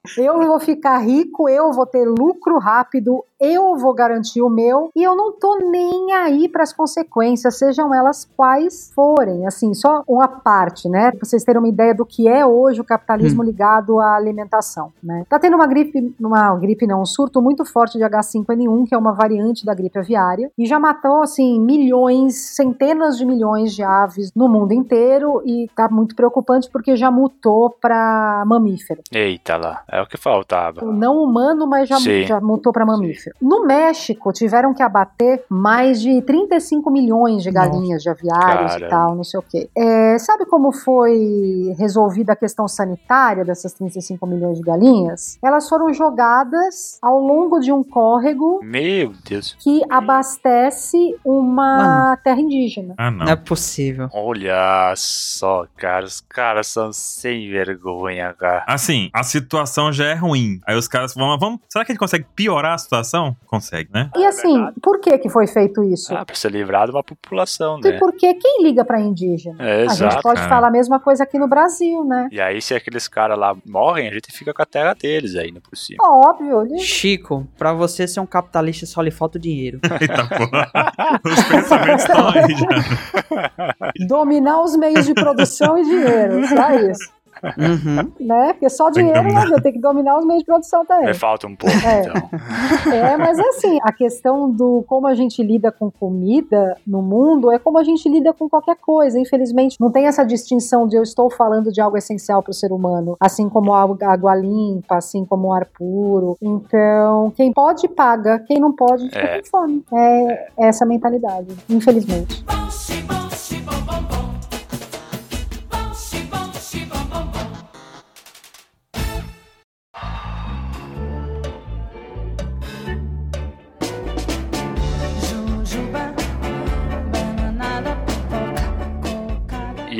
eu vou ficar rico, eu vou ter lucro rápido, eu vou garantir o meu e eu não tô nem aí para as consequências, sejam elas quais forem. Assim, só uma parte, né? Pra vocês terem uma ideia do que é hoje o capitalismo hum. ligado à alimentação, né? Tá tendo uma gripe, uma gripe não, um surto muito forte de H5N1, que é uma variante da gripe aviária, e já matou, assim, milhões, centenas de milhões de aves no mundo inteiro e tá muito preocupante porque já mutou para mamífero. Eita lá, é o que faltava. Não humano, mas já, já mutou para mamífero. No México, tiveram que abater mais de 35 milhões de galinhas Nossa, de aviários cara. e tal, não sei o quê. É, sabe como foi resolvida a questão sanitária dessas 35 milhões de galinhas? Elas foram jogadas ao longo de um córrego. Meu Deus. Que abastece uma terra indígena. Ah, não. Não é possível. Olha só, cara. Os caras são sem vergonha, cara. Assim, a situação já é ruim. Aí os caras vão, vamos. Será que a gente consegue piorar a situação? População? Consegue, né? E assim, é por que que foi feito isso? Ah, pra ser livrado uma população, né? E porque quem liga pra indígena? É, a gente pode falar a mesma coisa aqui no Brasil, né? E aí, se aqueles caras lá morrem, a gente fica com a terra deles ainda por cima. Óbvio. Ele... Chico, pra você ser um capitalista só lhe falta o dinheiro. Eita porra. Os pensamentos estão aí já. Dominar os meios de produção e dinheiro, só isso. Uhum. Né? Porque só dinheiro né? tem que dominar os meios de produção também. Me falta um pouco, é. então. É, mas assim, a questão do como a gente lida com comida no mundo é como a gente lida com qualquer coisa. Infelizmente, não tem essa distinção de eu estou falando de algo essencial para o ser humano, assim como a água limpa, assim como o ar puro. Então, quem pode, paga. Quem não pode, fica é. com fome. É, é essa mentalidade, infelizmente.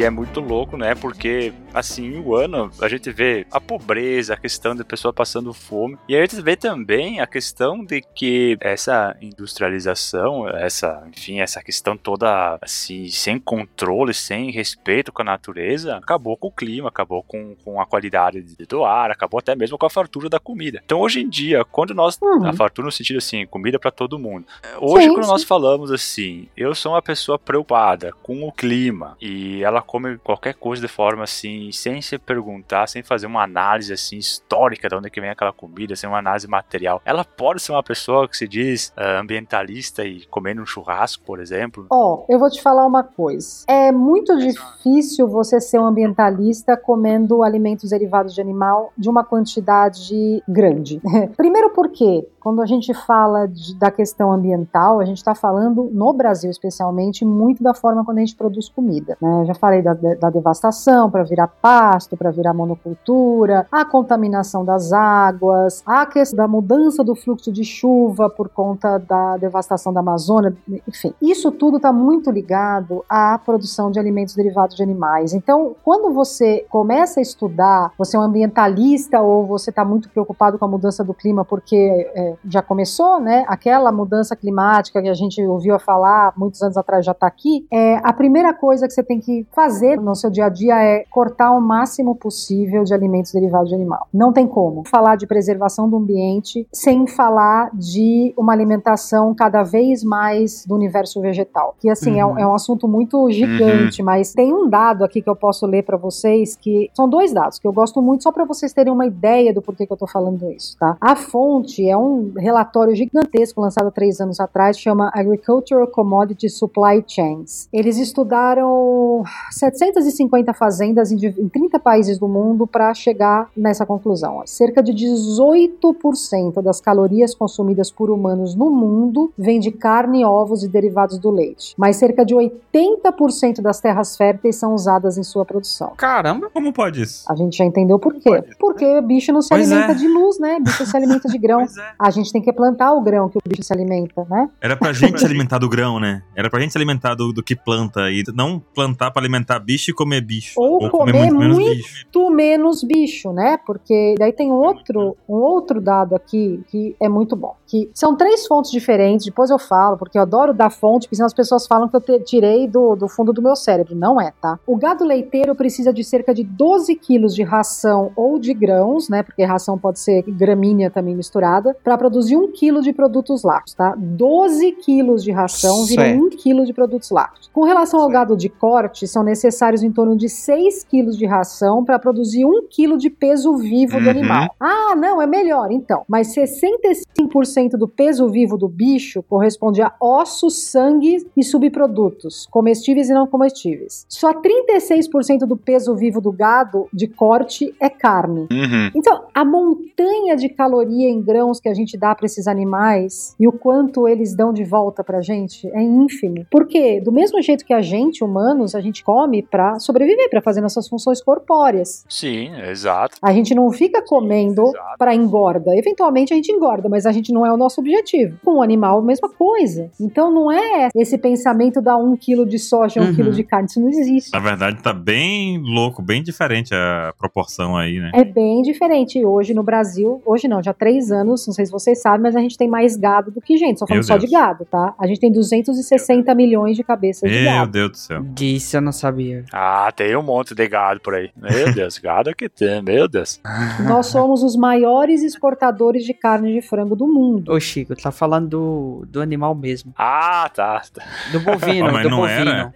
É muito louco, né? Porque, assim, o ano a gente vê a pobreza, a questão da pessoa passando fome. E a gente vê também a questão de que essa industrialização, essa, enfim, essa questão toda, assim, sem controle, sem respeito com a natureza, acabou com o clima, acabou com, com a qualidade do ar, acabou até mesmo com a fartura da comida. Então, hoje em dia, quando nós. Uhum. A fartura no sentido assim, comida para todo mundo. Hoje, sim, quando sim. nós falamos assim, eu sou uma pessoa preocupada com o clima e ela come qualquer coisa de forma assim, sem se perguntar, sem fazer uma análise assim histórica de onde é que vem aquela comida, sem uma análise material. Ela pode ser uma pessoa que se diz uh, ambientalista e comendo um churrasco, por exemplo? Ó, oh, eu vou te falar uma coisa. É muito difícil você ser um ambientalista comendo alimentos derivados de animal de uma quantidade grande. Primeiro porque quando a gente fala de, da questão ambiental, a gente está falando, no Brasil especialmente, muito da forma quando a gente produz comida. Né? Já falei da, da devastação para virar pasto, para virar monocultura, a contaminação das águas, a questão da mudança do fluxo de chuva por conta da devastação da Amazônia, enfim. Isso tudo está muito ligado à produção de alimentos derivados de animais. Então, quando você começa a estudar, você é um ambientalista ou você está muito preocupado com a mudança do clima porque é, já começou, né? Aquela mudança climática que a gente ouviu falar muitos anos atrás já está aqui. É, a primeira coisa que você tem que fazer no seu dia a dia é cortar o máximo possível de alimentos derivados de animal. Não tem como falar de preservação do ambiente sem falar de uma alimentação cada vez mais do universo vegetal. Que assim uhum. é, um, é, um, assunto muito gigante, uhum. mas tem um dado aqui que eu posso ler para vocês que são dois dados que eu gosto muito só para vocês terem uma ideia do porquê que eu tô falando isso, tá? A fonte é um relatório gigantesco lançado há três anos atrás, chama Agricultural Commodity Supply Chains. Eles estudaram 750 fazendas em, em 30 países do mundo para chegar nessa conclusão. Cerca de 18% das calorias consumidas por humanos no mundo vem de carne, ovos e derivados do leite, mas cerca de 80% das terras férteis são usadas em sua produção. Caramba, como pode isso? A gente já entendeu por quê. Porque bicho não se pois alimenta é. de luz, né? Bicho se alimenta de grão. É. A gente tem que plantar o grão que o bicho se alimenta, né? Era pra gente se alimentar do grão, né? Era pra gente se alimentar do, do que planta e não plantar pra alimentar bicho e comer bicho. Ou, Ou comer, comer, muito, menos, muito bicho. menos bicho, né? Porque daí tem outro, um outro dado aqui que é muito bom. Que são três fontes diferentes, depois eu falo, porque eu adoro dar fonte, porque senão as pessoas falam que eu te, tirei do, do fundo do meu cérebro. Não é, tá? O gado leiteiro precisa de cerca de 12 quilos de ração ou de grãos, né? Porque ração pode ser gramínea também misturada, para produzir um quilo de produtos lácteos, tá? 12 quilos de ração viram um quilo de produtos lácteos. Com relação ao gado de corte, são necessários em torno de 6 quilos de ração para produzir um quilo de peso vivo uhum. do animal. Ah, não, é melhor então. Mas 65% do peso vivo do bicho corresponde a ossos, sangue e subprodutos, comestíveis e não comestíveis. Só 36% do peso vivo do gado de corte é carne. Uhum. Então, a montanha de caloria em grãos que a gente dá para esses animais e o quanto eles dão de volta pra gente é ínfimo. Porque, do mesmo jeito que a gente, humanos, a gente come para sobreviver, para fazer nossas funções corpóreas. Sim, exato. A gente não fica comendo para engorda. Eventualmente a gente engorda, mas a gente não é o nosso objetivo. Com o animal, a mesma coisa. Então não é esse pensamento da um quilo de soja, um uhum. quilo de carne. Isso não existe. Na verdade, tá bem louco, bem diferente a proporção aí, né? É bem diferente. Hoje no Brasil, hoje não, já há três anos, não sei se vocês sabem, mas a gente tem mais gado do que gente. Só falando só de gado, tá? A gente tem 260 milhões de cabeças Meu de gado. Meu Deus do céu. Disso eu não sabia. Ah, tem um monte de gado por aí. Meu Deus, gado que tem, meu Deus. Nós somos os maiores exportadores de carne de frango do mundo. Ô, Chico, tá falando do, do animal mesmo. Ah, tá. Do bovino, oh, do bovino. Era.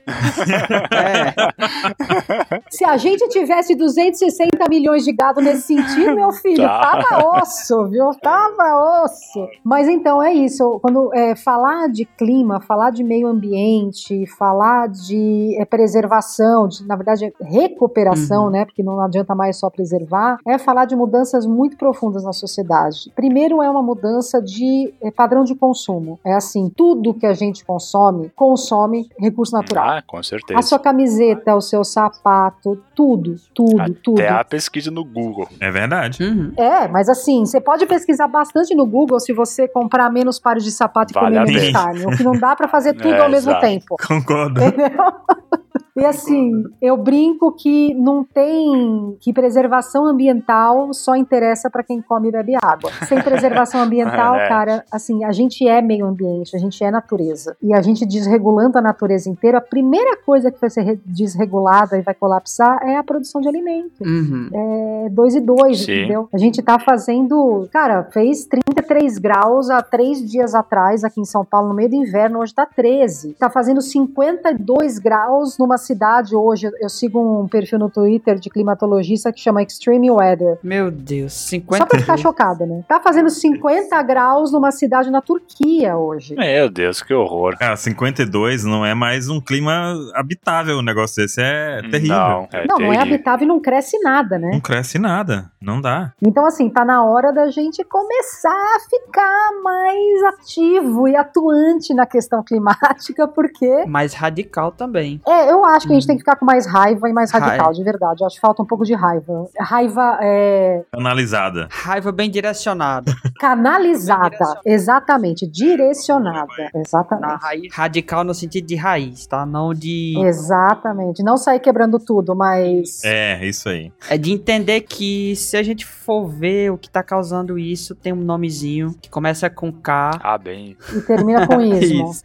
é. Se a gente tivesse 260 milhões de gado nesse sentido, meu filho, tá. tava osso, viu? Tava osso. Mas então é isso. Quando é, falar de clima, falar de meio ambiente, falar de é, preservação, de, na verdade, recuperação, uhum. né? Porque não adianta mais só preservar, é falar de mudanças muito profundas na sociedade. Primeiro é uma mudança de é, padrão de consumo. É assim, tudo que a gente consome, consome recurso natural. Ah, com certeza. A sua camiseta, o seu sapato, tudo, tudo, Até tudo. Até a pesquisa no Google. É verdade. Uhum. É, mas assim, você pode pesquisar bastante no Google se você comprar menos pares de sapato e vale comer menos carne. O que não dá para fazer tudo é, ao mesmo exato. tempo. Concordo. Entendeu? E assim, eu brinco que não tem que preservação ambiental só interessa para quem come e bebe água. Sem preservação ambiental, é, cara, assim, a gente é meio ambiente, a gente é natureza. E a gente desregulando a natureza inteira, a primeira coisa que vai ser desregulada e vai colapsar é a produção de alimento. Uhum. É dois e dois, Sim. entendeu? A gente tá fazendo, cara, fez 33 graus há três dias atrás aqui em São Paulo, no meio do inverno, hoje tá 13. Tá fazendo 52 graus numa cidade hoje, eu sigo um perfil no Twitter de climatologista que chama Extreme Weather. Meu Deus, 50 Só pra ficar chocada, né? Tá fazendo 50 graus numa cidade na Turquia hoje. Meu Deus, que horror. Cara, 52 não é mais um clima habitável. O negócio desse é terrível. Não, é não, não é habitável e não cresce nada, né? Não cresce nada. Não dá. Então, assim, tá na hora da gente começar a ficar mais ativo e atuante na questão climática, porque. mais radical também. É, eu acho que a gente Hum. tem que ficar com mais raiva e mais radical, Raiva. de verdade. Eu acho que falta um pouco de raiva. Raiva é, Analisada. Raiva bem direcionada. canalizada. Direcionada. Exatamente. Direcionada. Na Exatamente. raiz. Radical no sentido de raiz, tá? Não de. Exatamente. Não sair quebrando tudo, mas. É, isso aí. É de entender que se a gente for ver o que tá causando isso, tem um nomezinho que começa com K. Ah, bem. E termina com ismo. Isso.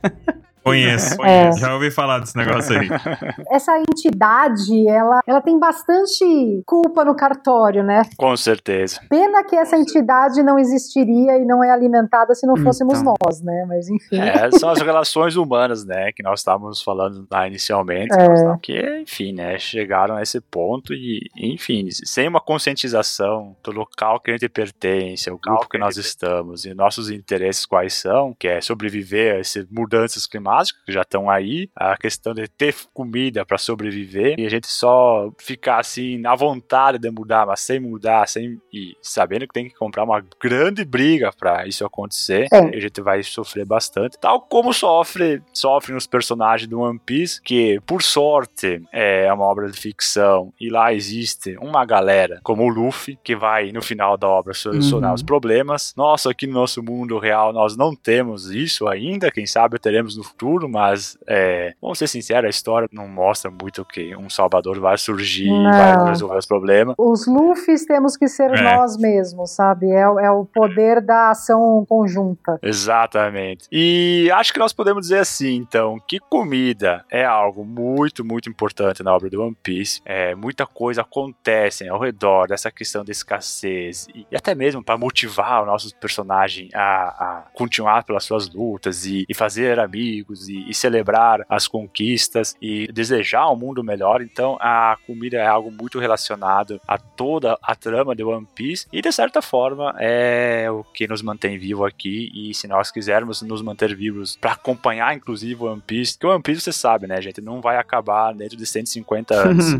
Conheço. É. Já ouvi falar desse negócio aí. Essa entidade, ela, ela tem bastante culpa no cartório, né? Com certeza. Pena que essa entidade não existiria e não é alimentada se não fôssemos Então. nós, né? Mas enfim. É, são as relações humanas, né, que nós estávamos falando lá inicialmente, É. que, enfim, né, chegaram a esse ponto e, enfim, sem uma conscientização do local que a gente pertence, o grupo que nós estamos e nossos interesses quais são, que é sobreviver a essas mudanças climáticas que já estão aí, a questão de ter comida para sobreviver e a gente só ficar assim na vontade de mudar, mas sem mudar, sem e sabendo que tem que comprar uma grande briga para isso acontecer, É. a gente vai sofrer bastante, tal como sofre sofrem os personagens do One Piece, que por sorte é uma obra de ficção e lá existe uma galera como o Luffy que vai no final da obra solucionar Uhum. os problemas. Nós aqui no nosso mundo real nós não temos isso ainda, quem sabe teremos no futuro, mas é, vamos ser sinceros, a história não mostra muito que um Salvador vai surgir e vai resolver os problemas. Os Luffys temos que ser É. nós mesmos, sabe? É, o- é o poder da ação conjunta. Exatamente. E acho que nós podemos dizer assim, então, que comida é algo muito, muito importante na obra do One Piece. É, muita coisa acontece ao redor dessa questão da escassez e, e até mesmo para motivar o nosso personagem a, a continuar pelas suas lutas e, e fazer amigos e, e celebrar as conquistas e desejar um mundo melhor. Então, a comida é algo muito relacionado a toda a trama de One Piece e de certa forma é o que nos mantém vivo aqui e se nós quisermos nos manter vivos para acompanhar inclusive o One Piece, que o One Piece você sabe, né, gente, não vai acabar dentro de 150 anos.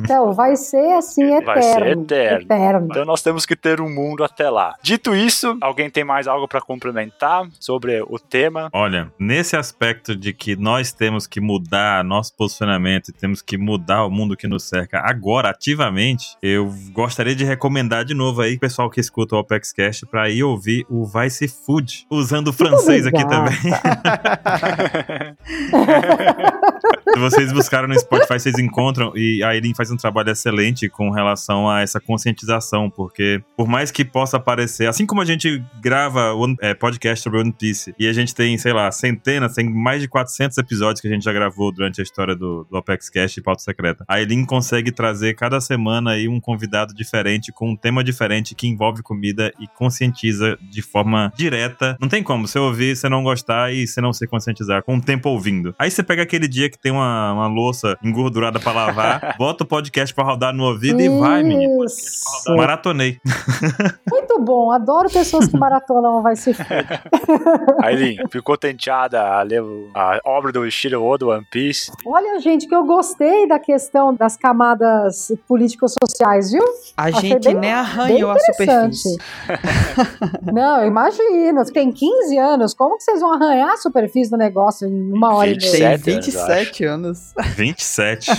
Então, vai ser assim eterno. Vai ser eterno. Eterno. Então nós temos que ter um mundo até lá. Dito isso, alguém tem mais algo para complementar sobre o tema? Olha, nesse aspecto de que nós temos que mudar nosso posicionamento e temos que mudar o mundo que nos cerca agora, ativamente, eu gostaria de recomendar de novo aí, pessoal que escuta o Opex Cash, pra ir ouvir o Vice Food, usando o francês aqui também. Se vocês buscaram no Spotify, vocês encontram, e a Eileen faz um trabalho excelente com relação a essa conscientização, porque por mais que possa parecer, assim como a gente grava One- é, podcast sobre One Piece, e a gente tem, sei lá, centenas, tem mais de 400 episódios que a gente já gravou durante a história do, do Apex Cash e Pauta Secreta. A Eileen consegue trazer cada semana aí um convidado diferente, com um tema diferente, que envolve comida e conscientiza de forma direta. Não tem como, você ouvir, você não gostar e você não se conscientizar com o tempo ouvindo. Aí você pega aquele dia que tem uma, uma louça engordurada pra lavar, bota o podcast pra rodar no ouvido e vai, menino. Isso. Maratonei. Muito bom. Adoro pessoas que maratonam vai se foder. Aileen, ficou tenteada a ler a obra do Ishiro Oda, One Piece? Olha, gente, que eu gostei da questão das camadas político-sociais, viu? A Achei gente bem- nem arranhou a superfície. Não, eu imagino. Você tem 15 anos, como que vocês vão arranhar a superfície do negócio em uma hora e meia? 27 Tem anos, 27 anos. 27.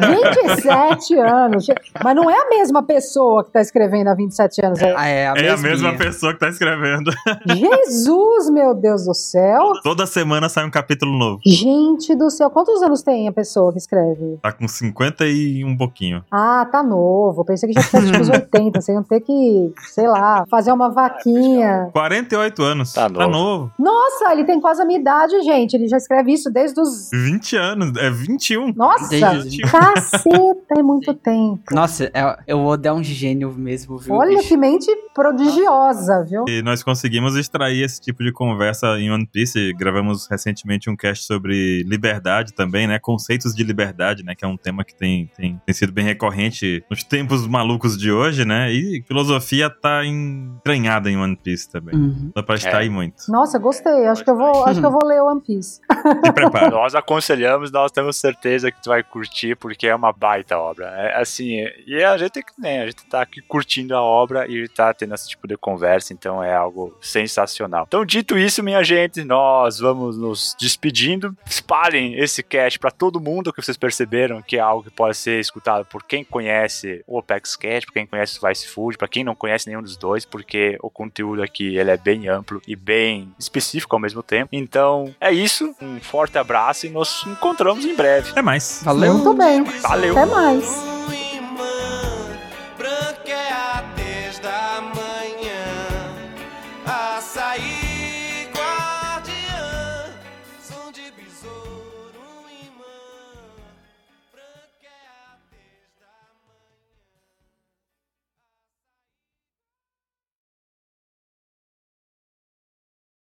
27 anos. Mas não é a mesma pessoa que tá escrevendo há 27 anos. É... É a, É a mesma pessoa que tá escrevendo. Jesus, meu Deus do céu. Toda semana sai um capítulo novo. Gente do céu. Quantos anos tem a pessoa que escreve? Tá com 50 e um pouquinho. Ah, tá novo. Pensei que já tivesse tipo os 80. Vocês iam ter que, sei lá, fazer uma vaquinha. 48 anos. Tá Tá novo. novo. Nossa, ele tem quase a minha idade, gente. Ele já escreve isso desde os. 20 anos. É 21. Nossa, Desde- caceta, é muito tempo. Nossa, é, eu vou dar um gênio mesmo, viu? Olha bicho? que mente prodigiosa, viu? E nós conseguimos extrair esse tipo de conversa em One Piece. Gravamos fizemos recentemente um cast sobre liberdade também, né? Conceitos de liberdade, né? Que é um tema que tem, tem, tem sido bem recorrente nos tempos malucos de hoje, né? E filosofia tá entranhada em One Piece também. Uhum. Dá pra estar é. aí muito. Nossa, gostei. Acho que eu vou, acho que eu vou ler One Piece. Se prepara. nós aconselhamos, nós temos certeza que tu vai curtir, porque é uma baita obra. É assim, e a gente, né, a gente tá aqui curtindo a obra e tá tendo esse tipo de conversa, então é algo sensacional. Então, dito isso, minha gente, nós vamos nos despedindo. Espalhem esse cast para todo mundo que vocês perceberam que é algo que pode ser escutado por quem conhece o Opex Cat, por quem conhece o Vice Food, para quem não conhece nenhum dos dois, porque o conteúdo aqui ele é bem amplo e bem específico ao mesmo tempo. Então, é isso. Um forte abraço e nos encontramos em breve. Até mais. Valeu. Muito bem. Valeu. Até mais.